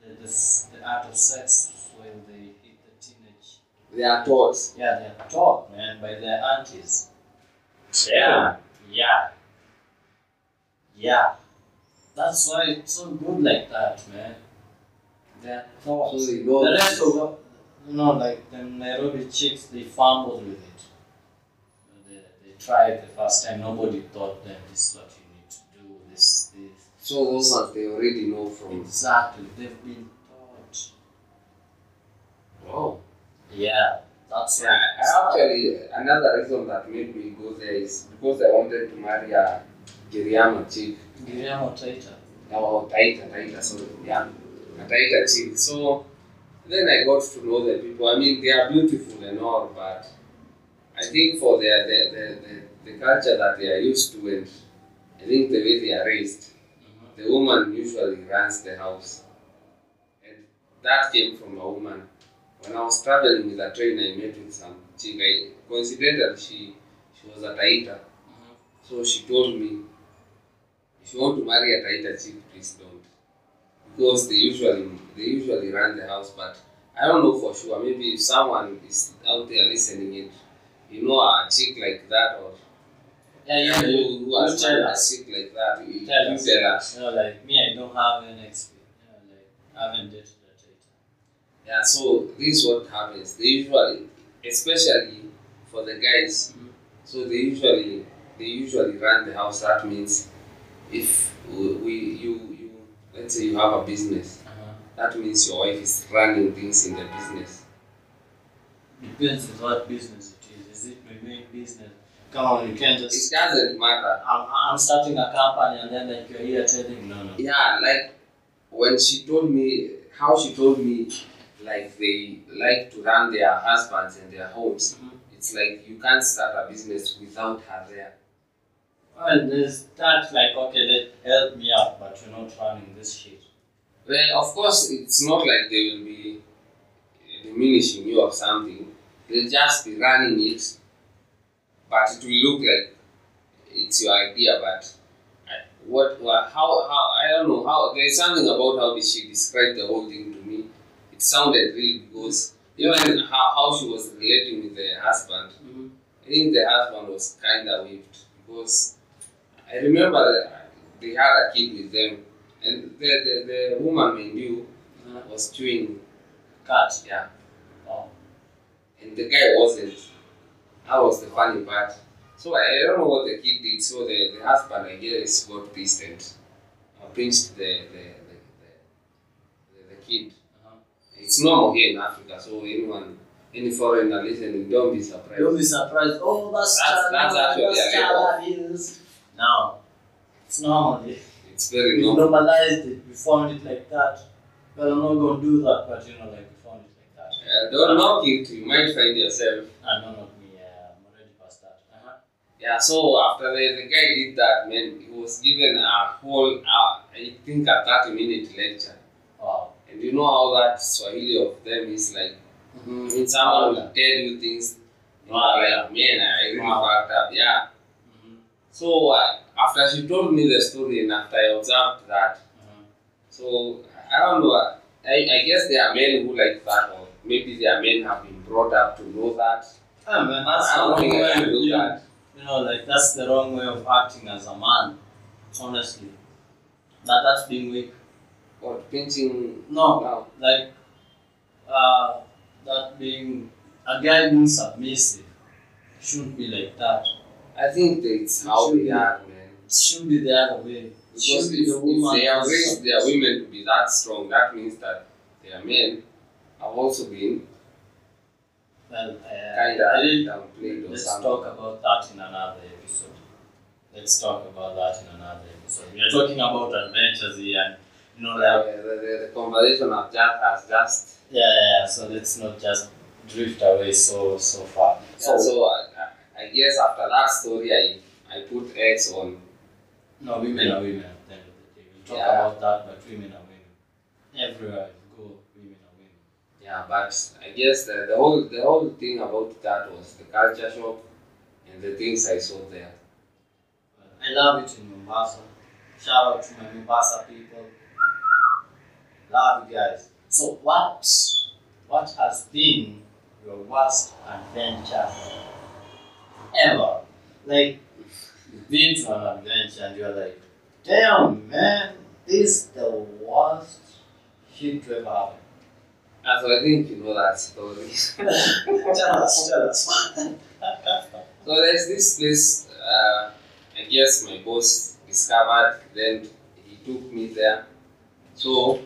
the, the, the art of sex when they hit the teenage. they are taught. Yeah, they're taught, man, by their aunties. Yeah, yeah, yeah. That's why it's so good like that, man. They're taught. So they know the rest of you know, like the Nairobi chicks, they fumbled with it. They, they tried the first time. Nobody taught them this is what you need to do. This, this. So those ones they already know from. Exactly. They've been taught. Wow. Yeah, that's Yeah, I actually another reason that made me go there is because I wanted to marry a Giriama chick. Giriama Taita. No, Taita, Taita, sorry. Yeah. A Taita chick. So then I got to know the people. I mean, they are beautiful and all, but I think for their the, the, the, the culture that they are used to and I think the way they are raised, the woman usually runs the house. And that came from a woman. When I was traveling with a train, I met with some chick. I, coincidentally, she, she was a Taita. Uh-huh. So she told me, if you want to marry a Taita chick, please don't. Because they usually they usually run the house, but I don't know for sure. Maybe if someone is out there listening it, you know a chick like that or Yeah, you, who, you, who has you tell married a chick like that, you, Tell you tell us. You know, like me, I don't have any experience. You know, like I haven't dated a data. Yeah, so this is what happens. They usually, especially for the guys, Mhm. so they usually they usually run the house. That means if we, you let's say you have a business, Uh-huh. that means your wife is running things in the business. Depends on what business it is. Is it my main business? Come on, you can't just. It doesn't matter. I'm, I'm starting a company and then like you're here telling no no. Yeah, like when she told me how she told me like they like to run their husbands and their homes. Mhm. It's like you can't start a business without her there. Well, there's that like okay, let help me out, but you're not running this shit. Well, of course, it's not like they will be diminishing you of something. They'll just be running it, but it will look like it's your idea. But what, what how, how, I don't know how, there's something about how she described the whole thing to me. It sounded real because even how, how she was relating with the husband, Mm-hmm. I think the husband was kind of whipped because I remember they had a kid with them, and the, the, the woman we knew Uh-huh. was chewing, Cut. yeah, Oh. and the guy wasn't. That was the funny part. So I, I don't know what the kid did. So the, the husband, I guess, got pissed and uh, pinched the the, the, the, the, kid. Uh-huh. It's normal here in Africa, so anyone, any foreigner listening, don't be surprised. Don't be surprised. Oh, that's That's- that's that's is. No, it's normal. It's very We normal. normalized it. We found it like that. Well, I'm not gonna do that, but you know, like we found it like that. Uh, don't knock it, you might find yourself. Ah, no, not knock me. Uh, I'm already past that. Uh-huh. Yeah, so after the, the guy did that, man, he was given a whole, uh, I think, a 30 minute lecture. Wow. And you know how that Swahili of them is like, mean, someone will tell you things, you know, Wow. like, man, I really Wow. fucked up, yeah. So uh, after she told me the story and after I observed that, Uh-huh. so I don't know, I, I guess there are men who like that, or maybe their men have been brought up to know that. Ah, man, that's I don't wrong think I do You, that. you know, like that's the wrong way of acting as a man. Honestly, that that's being weak. Or pinching, No, now. like uh, that being a guy being submissive shouldn't be like that. I think it's It how they are, man. It should be the other way. It Because should be if, the woman. if they have as raised their women to be that strong, that means that their men have also been Well, uh, kind of downplayed Let's something. talk about that in another episode. Let's talk about that in another episode. We are talking about adventures here, and you know, Yeah, like the, the, the conversation of just has just yeah, yeah, yeah. So let's not just drift away so so far. so, so I, I- guess after that story I I put X on no, women are women. At the end of the day, we'll talk Yeah. about that, but women are women. Everywhere you go, women are women. yeah but I guess the, the whole the whole thing about that was the culture shock and the things I saw there. I love it in Mombasa. Shout out to my Mombasa people. Love you guys. So what what has been your worst adventure ever? Like you've been to an adventure and you're like, damn man, this is the worst shit to ever happen. Ah, so I think you know that story. tell us, tell us. So there's this place, uh, I guess my boss discovered, then he took me there. So,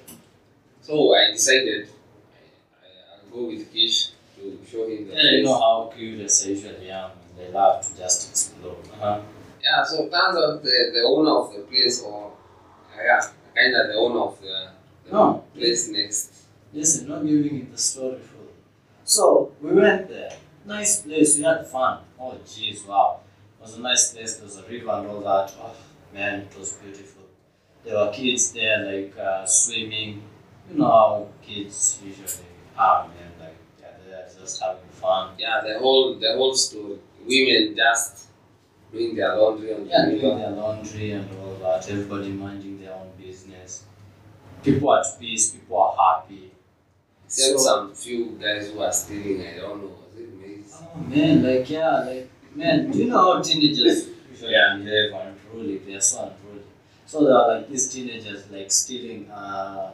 so I decided I, I'll go with Kish to show him the yeah, you know how curious I usually am. They love to just explore. Uh-huh. Yeah, so turns out the, the owner of the place, or uh, yeah, kind of the owner of the, the No. place next. Listen, not giving you the story full. So we went there. Nice place. We had fun. Oh jeez, wow. It was a nice place. There was a river and all that. Oh man, it was beautiful. There were kids there like uh, swimming. You know how kids usually are, man. Like yeah, they're just having fun. Yeah, the whole the whole story. Women just doing their laundry on Yeah, doing their laundry and all that. Everybody minding their own business. People at peace. People are happy. Except So- some few guys who are stealing. I don't know. Was it maize? Oh man, like yeah, like man, do you know how teenagers usually Yeah. behave unruly? They are so unruly. So there are like these teenagers like stealing. Uh,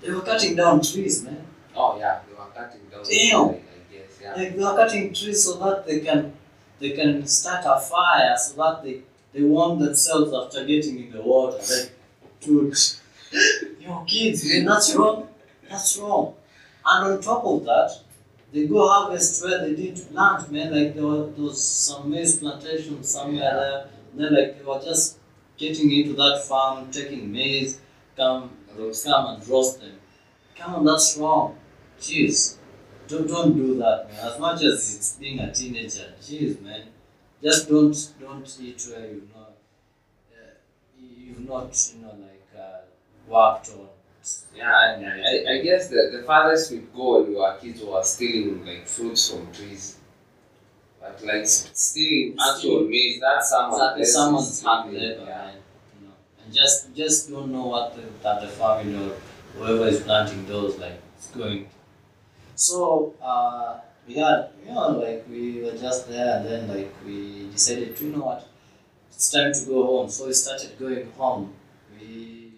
they were cutting down trees, man. Oh yeah, they were cutting down. Damn. I, I guess. Yeah. Like they were cutting trees so that they can they can start a fire, so that they they warm themselves after getting in the water. Like, dude, your kids, man, that's wrong. That's wrong. And on top of that, they go harvest where they didn't plant, man. Like there, were, there was some maize plantation somewhere Yeah. there. Then like they were just getting into that farm, taking maize, come come and roast them. Come on, that's wrong. Jeez. Don't don't do that, man. As much as it's being a teenager, jeez, man. Just don't don't eat where you've not uh, you've not you know like uh, worked on. Yeah, I, I, I guess the, the farthest we go when we were kids was stealing like fruits from trees. But like stealing actual maize, that's someone Exactly, someone's stealing, labor, yeah. You know, and just just don't know what the, that the family or whoever is planting those like is going. So uh, we had you know like we were just there and then like we decided to you know what it's time to go home. So we started going home. We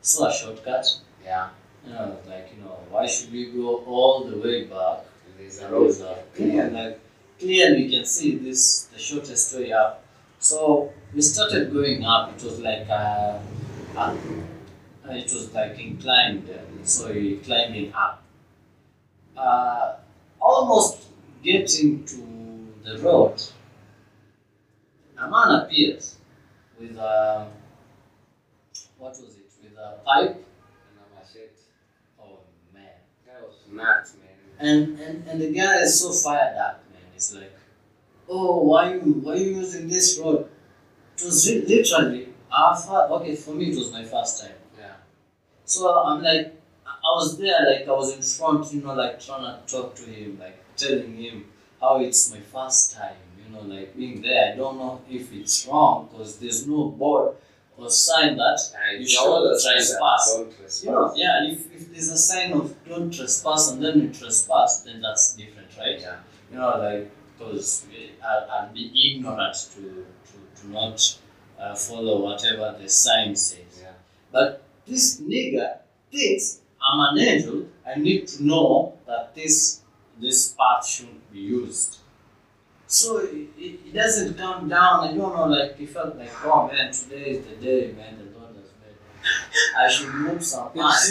saw a shortcut. Yeah. You know like you know why should we go all the way back? There's a road. clear, like clearly we can see this the shortest way up. So we started going up. It was like uh, uh, it was like inclined, so we climbing up. Uh, almost getting to the road, a man appears with a what was it? With a pipe. And a machete. Oh man. That was nuts, man. And, and and the guy is so fired up, man. It's like, oh, why you why you using this road? It was literally our okay for me. It was my first time. Yeah. So I'm like, I I was there, like I was in front, you know, like trying to talk to him, like telling him how it's my first time, you know, like being there. I don't know if it's wrong because there's no board or sign that Yeah, You should trespass. trespass. You know, yeah, if, if there's a sign of don't trespass and then you trespass, then that's different, right? Yeah. You know, like, because I'll, I'll be ignorant to, to, to not uh, follow whatever the sign says. Yeah. But this nigger thinks I'm an angel. I need to know that this this path shouldn't be used. So it, it, doesn't come down. I don't know. Like he felt like, oh man, today is the day, man. The Lord has made. I should move some (laughs) path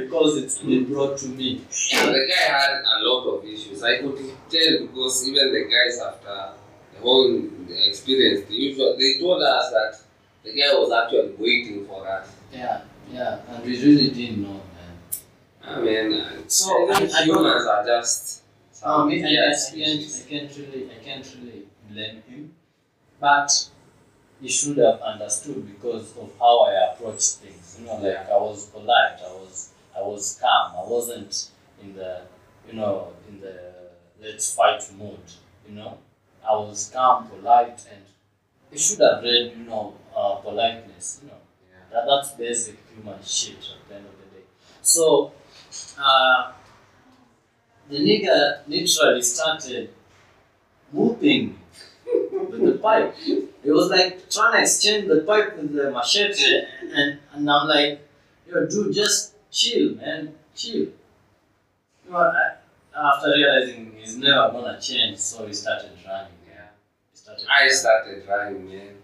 because it's been brought to me. Yeah, the guy had a lot of issues. I could tell because even the guys after the whole experience, they usually they told us that the guy was actually waiting for us. Yeah, yeah, and we really didn't know. I mean, uh, So, I think I- I humans are just. I mean, I, I, I, can't, I can't really, I can't really blame him, but he should have understood because of how I approached things. You know, like I was polite, I was, I was calm. I wasn't in the, you know, in the let's fight mood. You know, I was calm, polite, and he should have read, you know, uh, politeness. You know. Yeah. That, that's basic human shit at the end of the day. So, uh, the nigga literally started whooping with the pipe. It was like trying to exchange the pipe with the machete, and, and I'm like, yo, dude, just chill, man, chill. You know, after realizing he's never gonna change, so he started running. Yeah. He started I running. started running, man.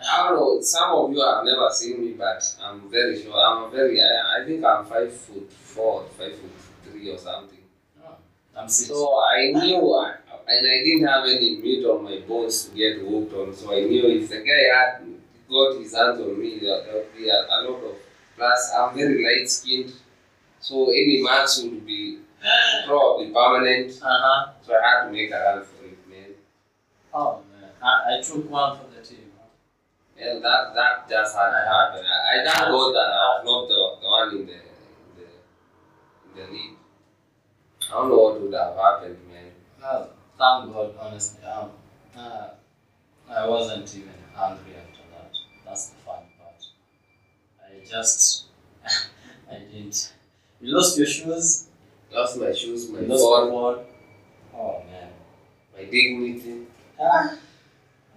I don't know. Some of you have never seen me, but I'm very sure. I'm very. I, I think I'm five foot four, five foot three, or something. Oh, I'm six. So I knew, I, and I didn't have any meat on my bones to get whooped on. So I knew if the guy had got his hands on me, there would be a, a lot of Plus, I'm very light skinned, so any marks would be probably permanent. Uh-huh. So I had to make a run for it, man. Oh man. I, I took one for huh? And that that just had to happen. I, I thank God that I not the, the one in the, the in the lead. I don't know what would have happened, man. Well, thank God, honestly. Um, uh, I wasn't even hungry after that. That's the fun part. I just, (laughs) I didn't. You lost your shoes. Lost my shoes, my You lost your phone, phone. Oh man. my dignity. Ah.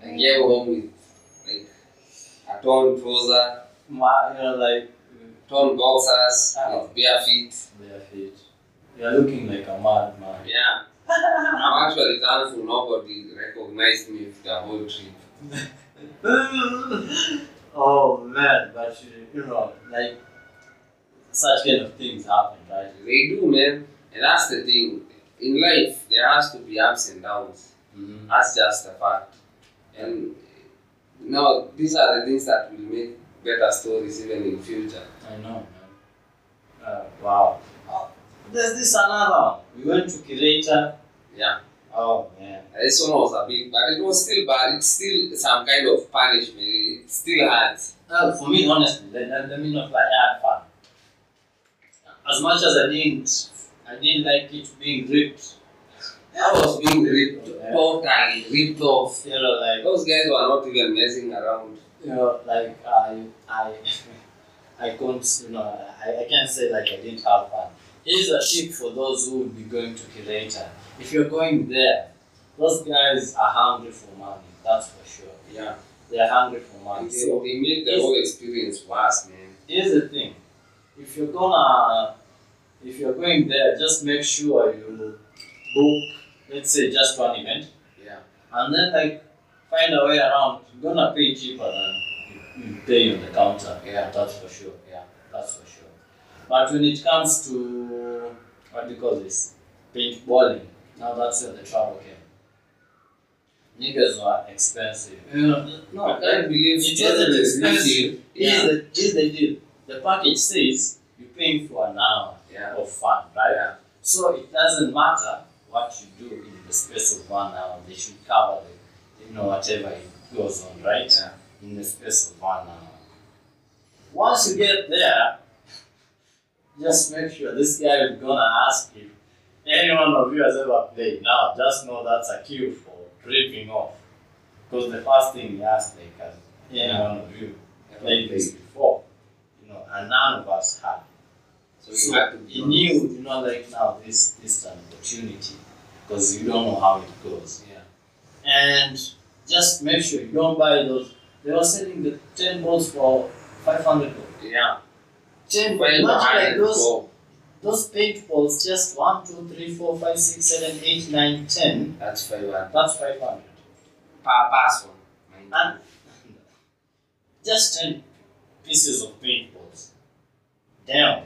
I came home with torn trouser, Ma, you know, like torn boxers, with bare feet. bare feet. You're looking like a madman. Yeah. (laughs) I'm actually thankful nobody recognized me for the whole trip. (laughs) oh man, but you, you know, like such kind of things happen, right? They do, man. And that's the thing. In life, there has to be ups and downs. Mm-hmm. That's just a fact. And now these are the things that will make better stories even in future. I know, man. Uh, wow. Oh, there's this another one. We went to Kereita. Yeah. Oh man. This one was a bit, but it was still bad. It's still some kind of punishment. It still hurts. Uh, for me, honestly, let, let, let me not lie. I had fun. As much as I didn't, I didn't like it being ripped. I was being ripped Yeah. totally ripped off. You know, like Those guys were not even messing around. you know, like I, I, (laughs) I can't, you know, I, I can't say like I didn't have fun. Here's a tip for those who will be going to Kereita. If you're going there, those guys are hungry for money. That's for sure. Yeah. They are hungry for money. they, So they made the whole experience worse, man. here's the thing: if you're gonna, if you're going there, just make sure you book, let's say, just one event, Yeah. and then like find a way around. You're gonna pay cheaper than you, pay on the counter. Yeah. That's for sure. Yeah, that's for sure. But when it comes to what do you call this? Paintballing. Now that's where the trouble came. Niggas were expensive. Know, no, I can't believe it wasn't expensive. expensive. Yeah. Here's, the, here's the deal. The package says you're paying for an hour Yeah. of fun, right? Yeah. So it doesn't matter what you do in the space of one hour. They should cover the, you know, whatever goes on, right? Yeah. In the space of one hour. Once you get there, just make sure this guy is gonna ask you. Any one of you has ever played. Now, just know that's a cue for tripping off. Because the first thing he asked, like, has any one of you played this before? You know, and none of us had. So So you have to be knew, you know, like now this this is an opportunity because you don't know how it goes. Yeah. And just make sure you don't buy those. They were selling the ten balls for five hundred dollars. Yeah. Ten balls, not like those those paint balls. Just one, two, three, four, five, six, seven, eight, nine, ten. That's five hundred. That's five hundred. Per person. And (laughs) just ten pieces of paint balls. Damn,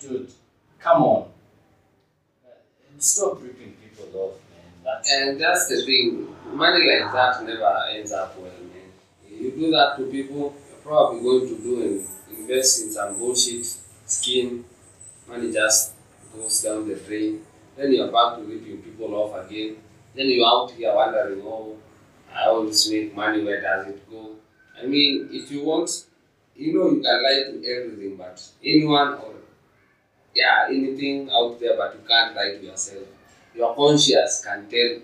dude, come on. Stop ripping people off, man. That's And that's the thing. Money like that never ends up well, man. You do that to people, you're probably going to do and invest in some bullshit skin. Money just goes down the drain. Then you're back to ripping people off again. Then you're out here wondering, oh, I always make money, where does it go? I mean, if you want, you know, you can lie to everything, but anyone or yeah, anything out there, but you can't lie to yourself. Your conscience can tell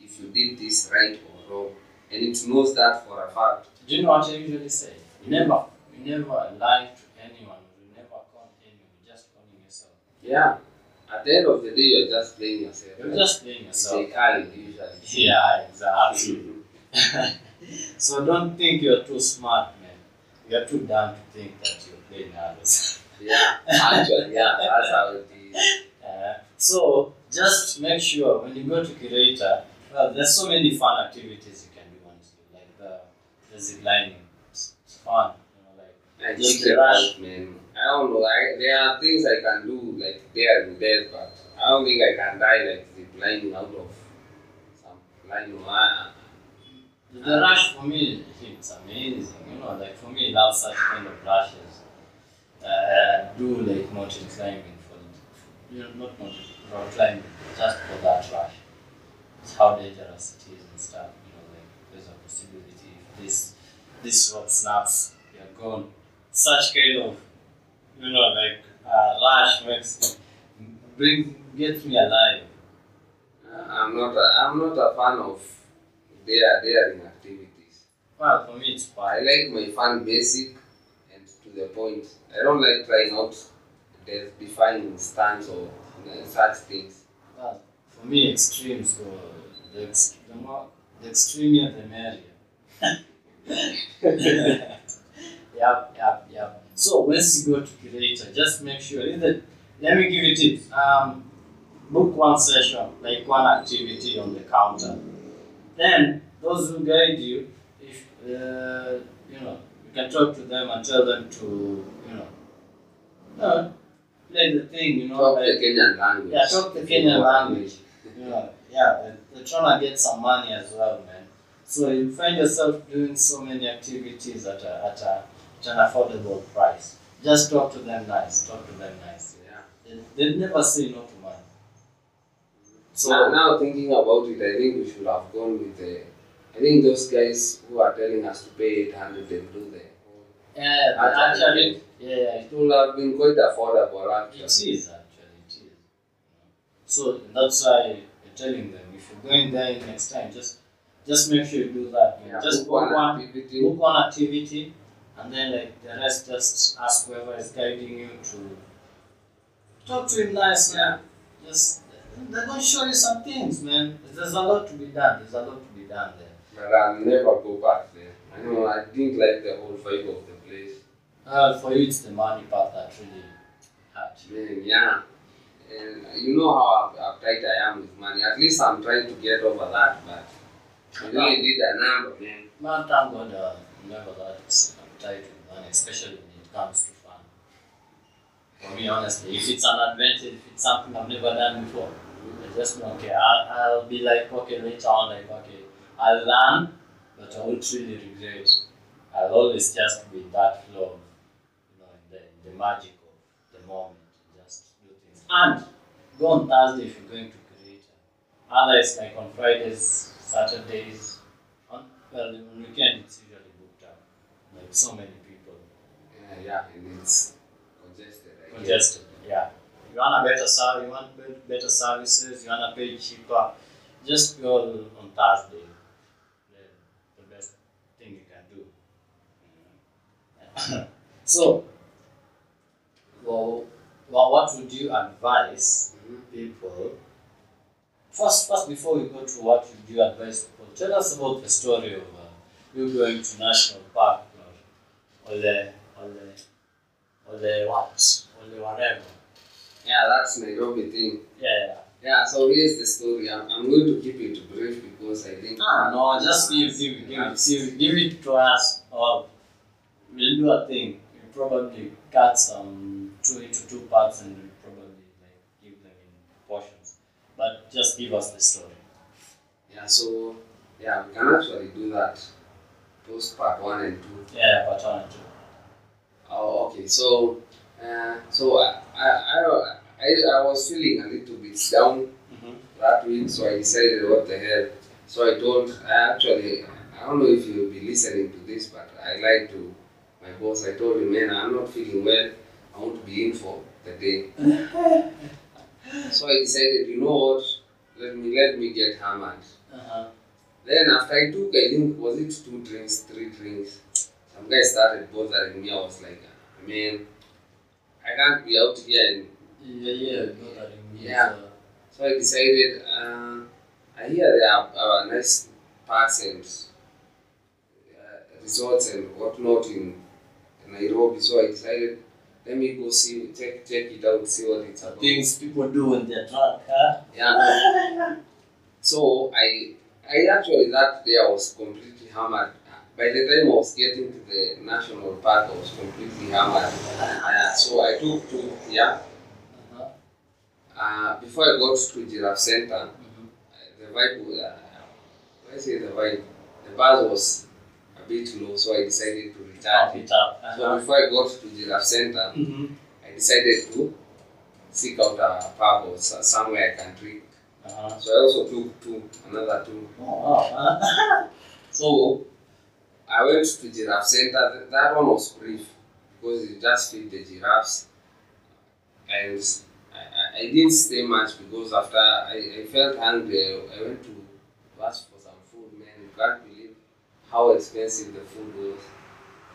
if you did this right or wrong, and it knows that for a fact. Do you know what I usually say? You never, you never lie to anyone. You never con anyone. You're just conning yourself. Yeah. At the end of the day, you're just playing yourself. You're just playing It's yourself. a card usually. (laughs) Yeah, exactly. (laughs) so don't think you're too smart, man. You're too dumb to think that you're playing others. (laughs) yeah, actually, yeah, that's how it is. Uh, so just make sure when you go to Kereita, well, there's so many fun activities you can do honestly, like the, the zip lining. It's, it's fun, you know, like I Just just the rush. man. I don't know. I, there are things I can do like there and there, but I don't think I can die like zip lining out of some line. I, the rush for me, it's amazing. You know, like for me, I love such kind of rushes. Uh, do like mountain climbing for, for you know not mountain rock climbing just for that rush. It's how dangerous it is and stuff. You know, like there's a possibility if this this rope snaps, you're gone. Such kind of you know like uh, rush makes bring gets me alive. Uh, I'm not a, I'm not a fan of dare daring activities. Well, for me it's I like my fun basic to the point. I don't like trying out death defying stance or uh, such things. Well, for me extremes go the, ex- the more the extreme the merrier. (laughs) yep, yep, yep. So once you go to Kereita, just make sure either let me give you tips. Um, book one session, like one activity on the counter. Then those who guide you, if uh, you know, you can talk to them and tell them to, you know, uh, play the thing, you know, Talk like, the Kenyan language. yeah, talk the Kenyan language. you know, yeah, they're, they're trying to get some money as well, man. So you find yourself doing so many activities at a, at a at an affordable price. Just talk to them nice. Talk to them nice. Yeah. They, they never say no to money. So now, now thinking about it, I think we should have gone with the. I think those guys who are telling us to pay 800 and do the. yeah, but actually, yeah, yeah, It would have been quite affordable actually. It is actually, it is. So that's why I'm telling them if you're going there next time, just just make sure you do that. Yeah, just book book one, activity. book one activity, and then like the rest, just ask whoever is guiding you to talk to him nice, man. Just they're gonna show you some things, man. There's a lot to be done. There's a lot to be done there. But I'll never go back there. I know I didn't like the whole vibe of the place. Uh, for you, it's the money part that really hurt you. Man, yeah. And you know how up- uptight I am with money. At least I'm trying to get over that, but I really did a number, man. Man, thank God, uh, never that uptight with money, especially when it comes to fun. For me, honestly, if it's an adventure, if it's something I've never done before, I just don't. I'll, I'll be like, okay, later on, like, okay, I'll learn, but I won't really regret. I'll always just be in that flow, of, you know, in the, in the magic of the moment, just do things. And go on Thursday if you're going to Kereita. Otherwise, like on Fridays, Saturdays, on, well, on weekend it's usually booked up. Like so many people. Yeah, yeah, and it's congested. I guess. Congested. Yeah. You want a better service, you want better services, you want to pay cheaper, just go on Thursday. The, the best thing you can do. (coughs) So, well, well, what would you advise people? First, first, before we go to what would you advise people, tell us about the story of uh, you going to national park or, or the or the or the what or the whatever. Yeah, that's Nairobi thing. Yeah. Yeah, Yeah, so here's the story. I'm, I'm going to keep it brief because I think. Ah, no, just give give give it give, give it to us or we'll do a thing. We'll probably cut some two into two parts and we'll probably like give them in portions. But just give us the story. Yeah, so yeah, we can actually do that. Post part one and two. Yeah, part one and two. Oh, okay. So, uh, so I, I, I, I, I was feeling a little bit down Mm-hmm. that week, so I decided what the hell. So I told, I actually, I don't know if you'll be listening to this, but I lied to my boss. I told him, man, I'm not feeling well. I want to be in for the day. (laughs) so I decided, you know what? Let me let me get hammered. Uh-huh. Then after I took, I think was it two drinks, three drinks. Some guy started bothering me. I was like, man, I can't be out here and Yeah, yeah. Yeah. So, So I decided, uh, I hear there are, are nice parks and uh, resorts and whatnot in Nairobi. So I decided, let me go see, check, check it out, see what it's about. things people do when they're drunk, huh? Yeah. So I, I actually that day I was completely hammered. By the time I was getting to the national park, I was completely hammered. Uh, (laughs) so I took to yeah. Uh, before I got to Giraffe Center, Mhm. the vibe was, uh, I say the vibe, the buzz was a bit low, so I decided to it. it up. So Uh-huh. before I got to Giraffe Center, Mm-hmm. I decided to seek out a pub or somewhere I can drink. Uh-huh. So I also took two, another two. Oh, wow. (laughs) So I went to Giraffe Center. That one was brief because you just feed the giraffes. And I, I- I didn't stay much because after I, I felt hungry, I went to ask for some food. Man, you can't believe how expensive the food was.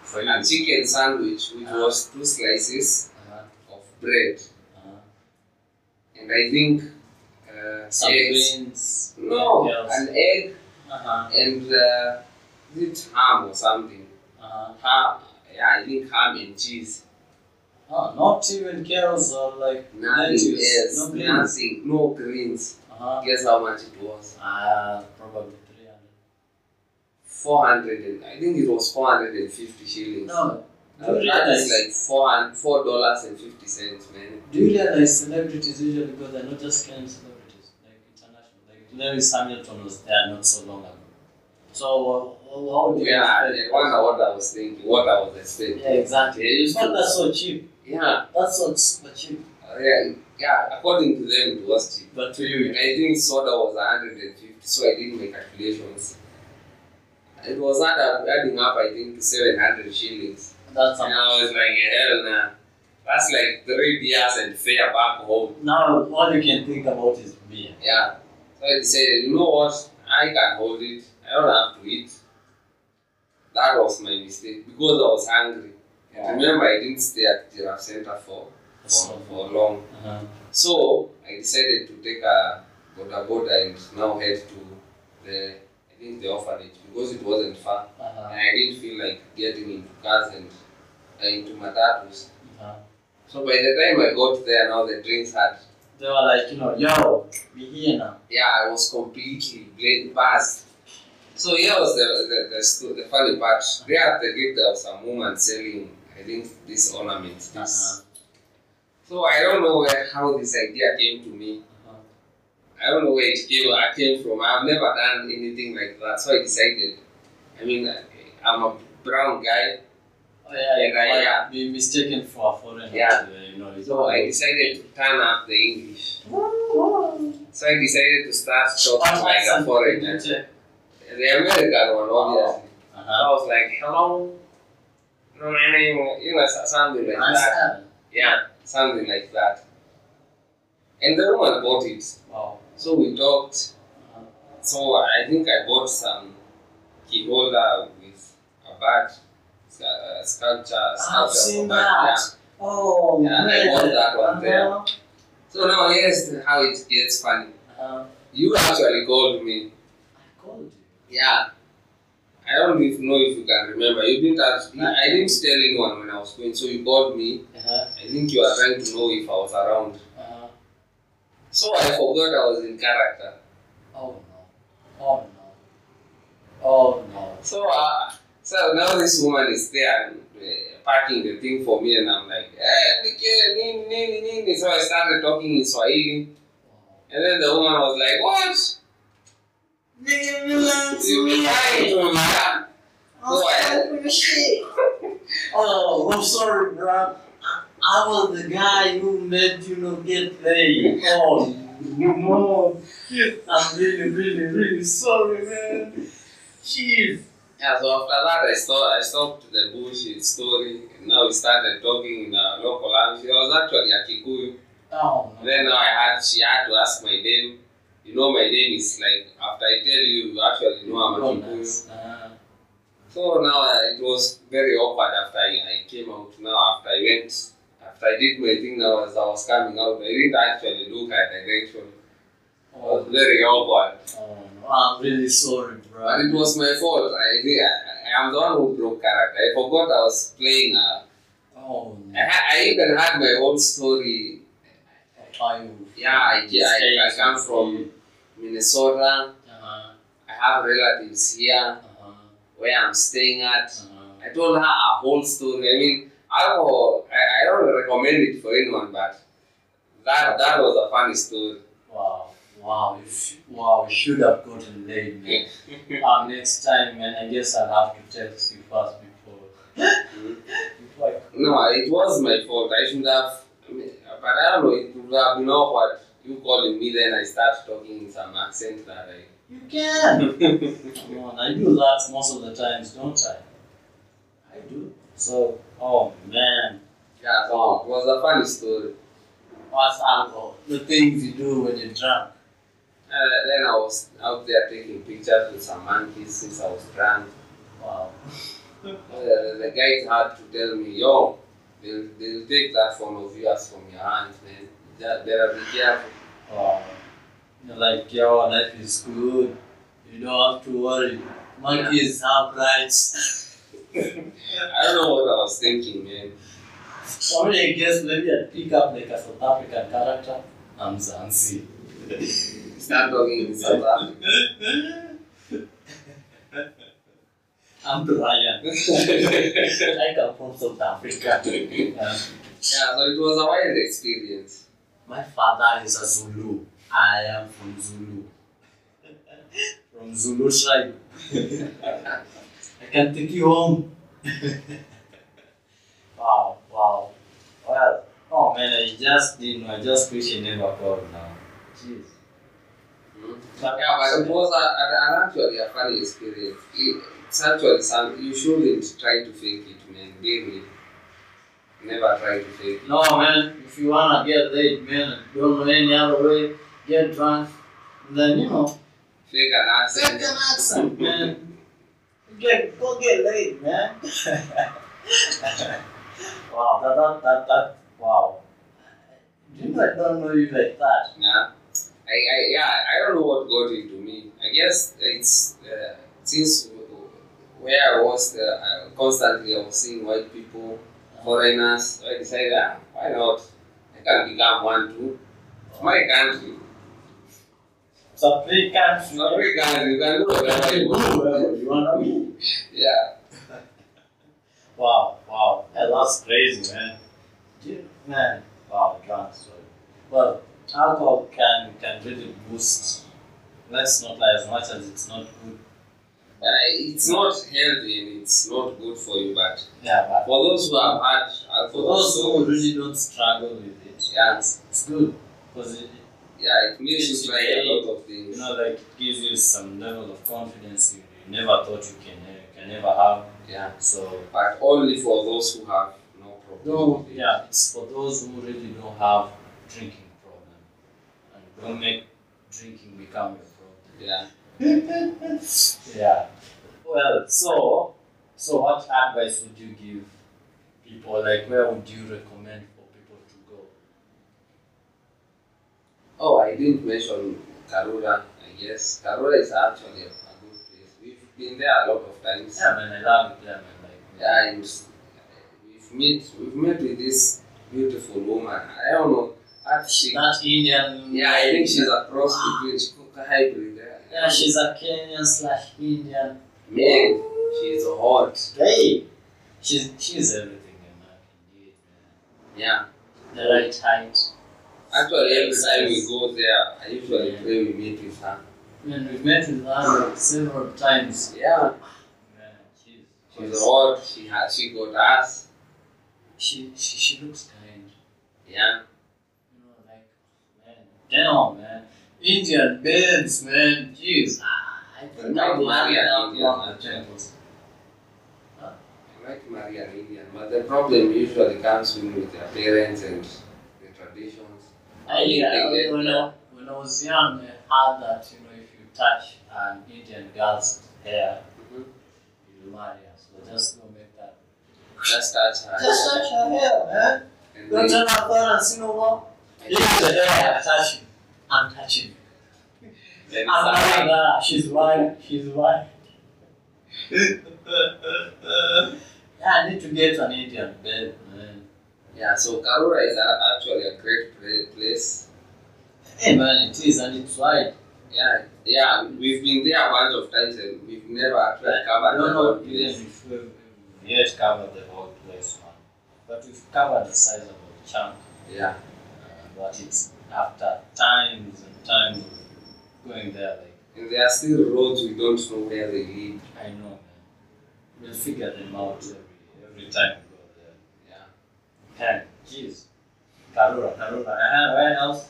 For you. A chicken sandwich, which Ah. was two slices Uh-huh. of bread, Uh-huh. and I think uh, Some eggs. beans. No, Yes. an egg Uh-huh. and uh, is it ham or something. Uh-huh. Ham, yeah, I think ham and cheese. Oh, not even carrots or like Nothing else, No nothing, no greens. Uh-huh. Guess how much it was? Uh, probably 300. 400 and I think it was 450 shillings. No. Uh, Do you realize, is like four and four dollars and fifty cents, man. do you realize celebrities usually go there, not just Kenyan celebrities, like international. Like Lewis Hamilton was there not so long ago. So, uh, how do you Yeah, I wonder what I was thinking, what I was expecting. Yeah, exactly. Used But to- that's so cheap. Yeah, That's so super cheap. uh, yeah, yeah. According to them, it was cheap. But to you, I think soda was 150, so I did my calculations. It was up, adding up, I think, to 700 shillings. that's And I was like, hell nah. That's like three beers and fare back home. now all you can think about is beer. Yeah. So I decided, you know what? I can hold it. I don't have to eat. That was my mistake because I was hungry. And remember, I didn't stay at the Giraffe Center for, for, for long. uh-huh. So I decided to take a boda boda and now head to the I think the orphanage because it wasn't far and Uh-huh. I didn't feel like getting into cars and uh, into matatus. Uh-huh. So by the time I got there, now the drinks had They were like, you know, yo, we here now. yeah, I was completely bla- buzzed. So here was the the, the, the funny part. There at the gate there was some woman selling I think this ornament. This. Uh-huh. So I don't know where how this idea came to me. Uh-huh. I don't know where it came, I came from. I've never done anything like that. So I decided, I mean, I- I'm a brown guy. Oh, yeah, Yeah, yeah, yeah. Be mistaken for a foreigner. Yeah. You know, So I decided to turn up the English. So I decided to start talking like a foreigner. The American one, obviously. So I Uh-huh. was like, hello. No, my name, you know, so- something like that. Yeah, something like that. And the woman bought it. Wow. So we talked. So I think I bought some key holder with a bat, uh, sculpture, I've seen that. Oh, Yeah, and I want that one there. Uh-huh. yeah. So now here's how it gets funny. Uh-huh. You actually called me. I called you. Yeah. I don't even know if you can remember. You didn't actually, I didn't tell anyone when I was going, so you called me. Uh-huh. I think you were trying to know if I was around. Uh-huh. So I forgot I was in character. Oh, no. Oh, no. Oh, no. So, uh, so now this woman is there and uh, packing the thing for me, and I'm like, eh, nini, nini, nini. So I started talking in Swahili, and then the woman was like, what? You lying to me, huh? So I, Oh, I'm sorry, bro. I was the guy who made you not get paid. Oh, no. I'm really, really, really sorry, man. Jeez. yeah, so after that, I stopped, I stopped the bullshit story, and now we started talking in a local language. I was actually a Kikuyu. Oh, no. Then now I had, she had to ask my name. You know, my name is like, after I tell you, you actually know I'm a Oh, Kikuyu. Uh, So now uh, it was very awkward after I, I came out. Now after I went, after I did my thing now as I was coming out, I didn't actually look at direction. It was oh, very awkward. oh, no. I'm really sorry, bro. But it was my fault. I think I, I am the one who broke character. I forgot I was playing. Uh, Oh, no. I, I even had my whole story. Yeah, I, I, I come from Minnesota. Uh-huh. I have relatives here Uh-huh. where I'm staying at. Uh-huh. I told her a whole story. I mean, alcohol, I, I don't recommend it for anyone, but that that was a funny story. Wow. Wow. Wow, you wow, you should have gotten laid, man. um, (laughs) next time, man, I guess I'll have to text you first before. Mhm. (laughs) before I No, it was my fault. I shouldn't have. But I don't know. It would have been awkward. You calling me, then I start talking in some accent that I. You can. (laughs) Come on, I do that most of the times, don't I? I do. So, oh man, Yeah, so it was a funny story. what's alcohol? The things you do when you're drunk. Uh, then I was out there taking pictures with some monkeys since I was drunk. Wow. Uh, the, the guys had to tell me, yo, they'll, they'll take that phone of yours from your hands, man. Just better be careful. Wow. You're like, your life is good. You don't have to worry. Monkeys have rights. (laughs) I don't know what I was thinking, man. I mean, I guess maybe I'd pick up like a South African character. I'm Zanzi. Start talking in South Africa. (laughs) I'm Brian. (laughs) I come from South Africa. Yeah. So it was a wild experience. My father is a Zulu. I am from Zulu. (laughs) from Zulu tribe. (laughs) I can take you home. wow, wow. Well, oh man, I just didn't know. I just wish he never called now. Jeez. Hmm? Yeah, but it was a, a, an actually a funny experience. It, actually some, you shouldn't try to fake it, man. Really. Never try to fake it. No, man, if you wanna get laid, man, don't know any other way, get drunk, then you know, Fake an Take accent. an accent, (laughs) man. Get go get laid, man. (laughs) wow, that that that that wow. You like don't know you like that. Yeah. I, I, yeah, I don't know what got into me. I guess it's uh, since where I was uh, constantly I was seeing white people, foreigners, so I decided, ah, why not? I can become one too. It's my country. It's a free It's country. not my country. You can do whatever you want. You wanna be. Yeah. (laughs) Wow, wow. Yeah, that's crazy, man. Dude, man. Wow, drunk story. Well, alcohol can can really boost. Let's not lie, as much as it's not good. Uh, it's not healthy and it's not good for you, but Yeah, but for those who have had For alcohol, those who really don't struggle with it, Yeah. it's, it's good because it, yeah, it makes you try a lot of things. you know, like it gives you some level of confidence you, you never thought you can uh, can ever have. Yeah. So But only for those who have no problem. no, with it. yeah, it's for those who really don't have drinking problem and don't make drinking become your problem. Yeah. (laughs) yeah. Well, so so what advice would you give people? Like, where would you recommend for people to go? Oh, I didn't mention Karura, I guess. Karura is actually a, a good place. We've been there a lot of times. Yeah, man, I love it there, man. Like, Yeah, and we've met we've met with this beautiful woman. I don't know. I she, That Indian. yeah, I think she's a cross between she's a hybrid. Yeah, she's a Kenyan slash Indian. Man, she's a hot. Hey, she's she's everything a man can need, man. Yeah. The right height. Actually, every time we go there, I usually pray we meet with her. Man, we've met with her like several times. Yeah. Man, she's She's a hot. She has she got us. She she she looks kind. Yeah. You know, like man, damn, man. Indian babes, man. Jeez. Ah, I think Might I'd marry marry an Indian, one of the actually. temples. I like marry an Indian, but the problem usually comes with their parents and the traditions. I, yeah, when, I, when I was young, I heard that you know if you touch an Indian girl's hair, Mhm. you marry her. So just go make that. Just touch her. Just touch her hair, man. And Don't then- tell her parents, you know what? Leave the hair, touch it. I'm touching it. Then I'm something- marrying. She's white. She's white. yeah, (laughs) I need to get an Indian babe, man. Yeah, so Karura is actually a great place. Hey, man, it is, and it's white. Yeah, yeah, we've been there a bunch of times and we've never actually I covered don't the whole even place. if we've yet covered the whole place, man. But we've covered the size of a chunk. Yeah, Uh, but it's after times and times of going there. Like And there are still roads we don't know where they lead. I know, man. We'll figure them out every every time we go there. Yeah. Man, jeez. Karura, Karura. Uh-huh. Where else?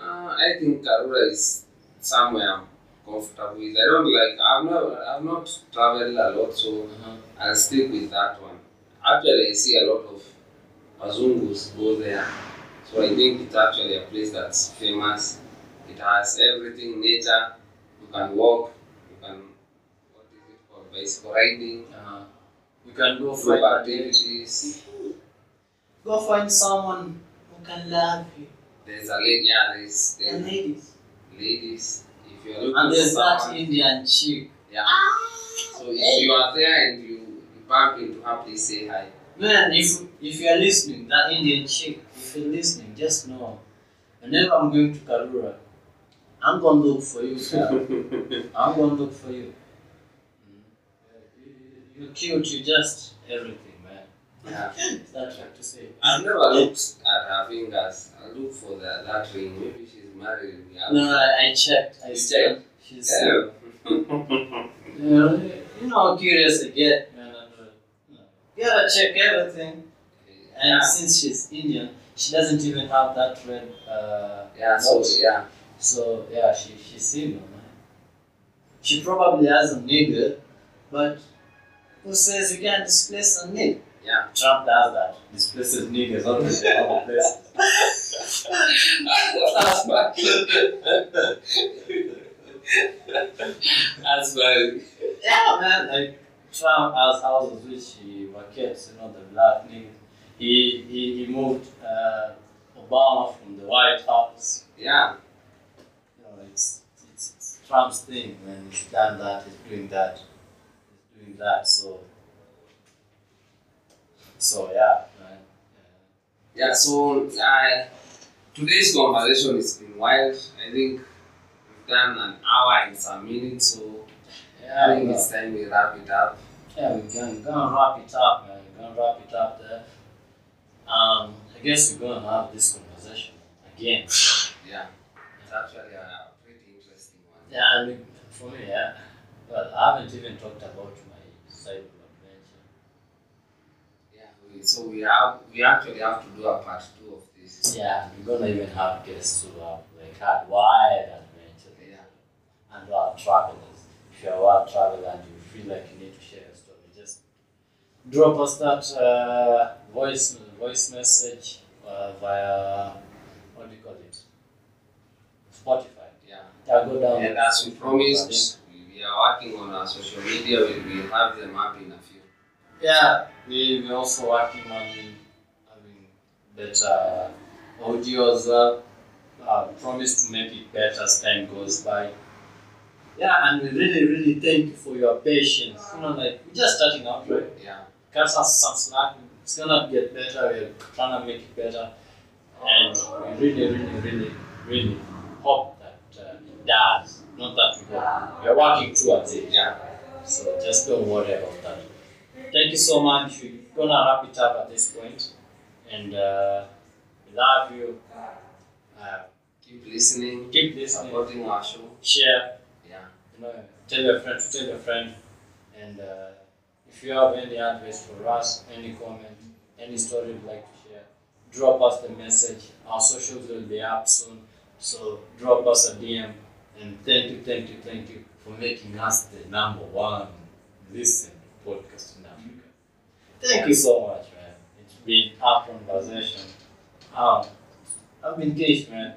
Uh, I think Karura is somewhere I'm comfortable with. I don't like. I've not. I've not traveled a lot, so Uh-huh. I'll stick with that one. Actually, I see a lot of Wazungus go there, so I think it's actually a place that's famous. It has everything nature. You can walk. You can. What is it called? Bicycle riding. Uh-huh. You can go Group find activities. Go find someone who can love you. There's a lady. Yeah, there's, And there's ladies. ladies. If you're looking And there's for that Indian chick. yeah. So if you are there and you, you bump into her, please say hi. Man, if if you are listening, that Indian chick, if you're listening, just know, whenever I'm going to Karura, I'm gonna look for you. (laughs) I'm gonna look for you. You're cute, you just everything, man. Yeah. (laughs) Is that right to say? I've never looked at her fingers. I look for the, that ring. Maybe she's married. Yeah. No, I, I checked. I checked. She's, Yeah. (laughs) you know, you know how curious I get, man. You gotta check everything. And yeah. since she's Indian, she doesn't even have that red. Uh, Yeah. So yeah. So yeah, she she's single, man. She probably has a nigga, but who says you can't displace a nigga? Yeah. Trump does that. Displaces niggas all the other places. (laughs) That's why. That's why. Yeah, man. Like Trump has houses which he vacates, you know, the black niggas. He he, he moved uh, Obama from the White House. Yeah. You know, it's, it's it's Trump's thing. When he's done that, he's doing that. He's doing that. So so yeah, man. Yeah. So uh, today's conversation has been wild. I think we've done an hour and some minutes. So Yeah, I think it's time we wrap it up. Yeah, we're gonna, gonna wrap it up, man. We're gonna wrap it up there. Um, I guess we're gonna have this conversation again. (laughs) Yeah. It's actually a pretty interesting one. Yeah, and we, for me, yeah. Well, I haven't even talked about my cycle adventure. Yeah. We, so we have we actually have to do a part two of this. Yeah, we're gonna even have guests who have like had wild adventures. Yeah. And wild travelers. If you're a wild traveler and you feel like you need to share a story, just drop us that uh, voice voice message uh, via what do you call it? Spotify. Yeah. Yeah, go down. And as we promised, we, we are working on our social media. We will have them up in a few. Yeah, we we're also working on having better audio as well. Uh, promise to make it better as time goes by. Yeah, and we really, really thank you for your patience. You know, like we're just starting out, right? Yeah. Cut us some slack. It's gonna get better. We're trying to make it better, and we really, really, really, really hope that it does. Not that we hope. We're working towards it. Yeah. So just don't worry about that. Thank you so much. We're gonna wrap it up at this point, and uh, we love you. Uh, Keep listening. keep listening, Supporting our show. share. Yeah. You know, tell your friend to tell your friend, and uh, if you have any advice for us, any comment, any story you'd like to share, drop us the message. Our socials will be up soon, so drop us a DM. And thank you, thank you, thank you for making us the number one listen podcast in Africa. Thank you so much, man. It's been a conversation. Um, I've been Gage, man.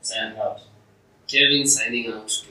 Signing out. Kevin signing out to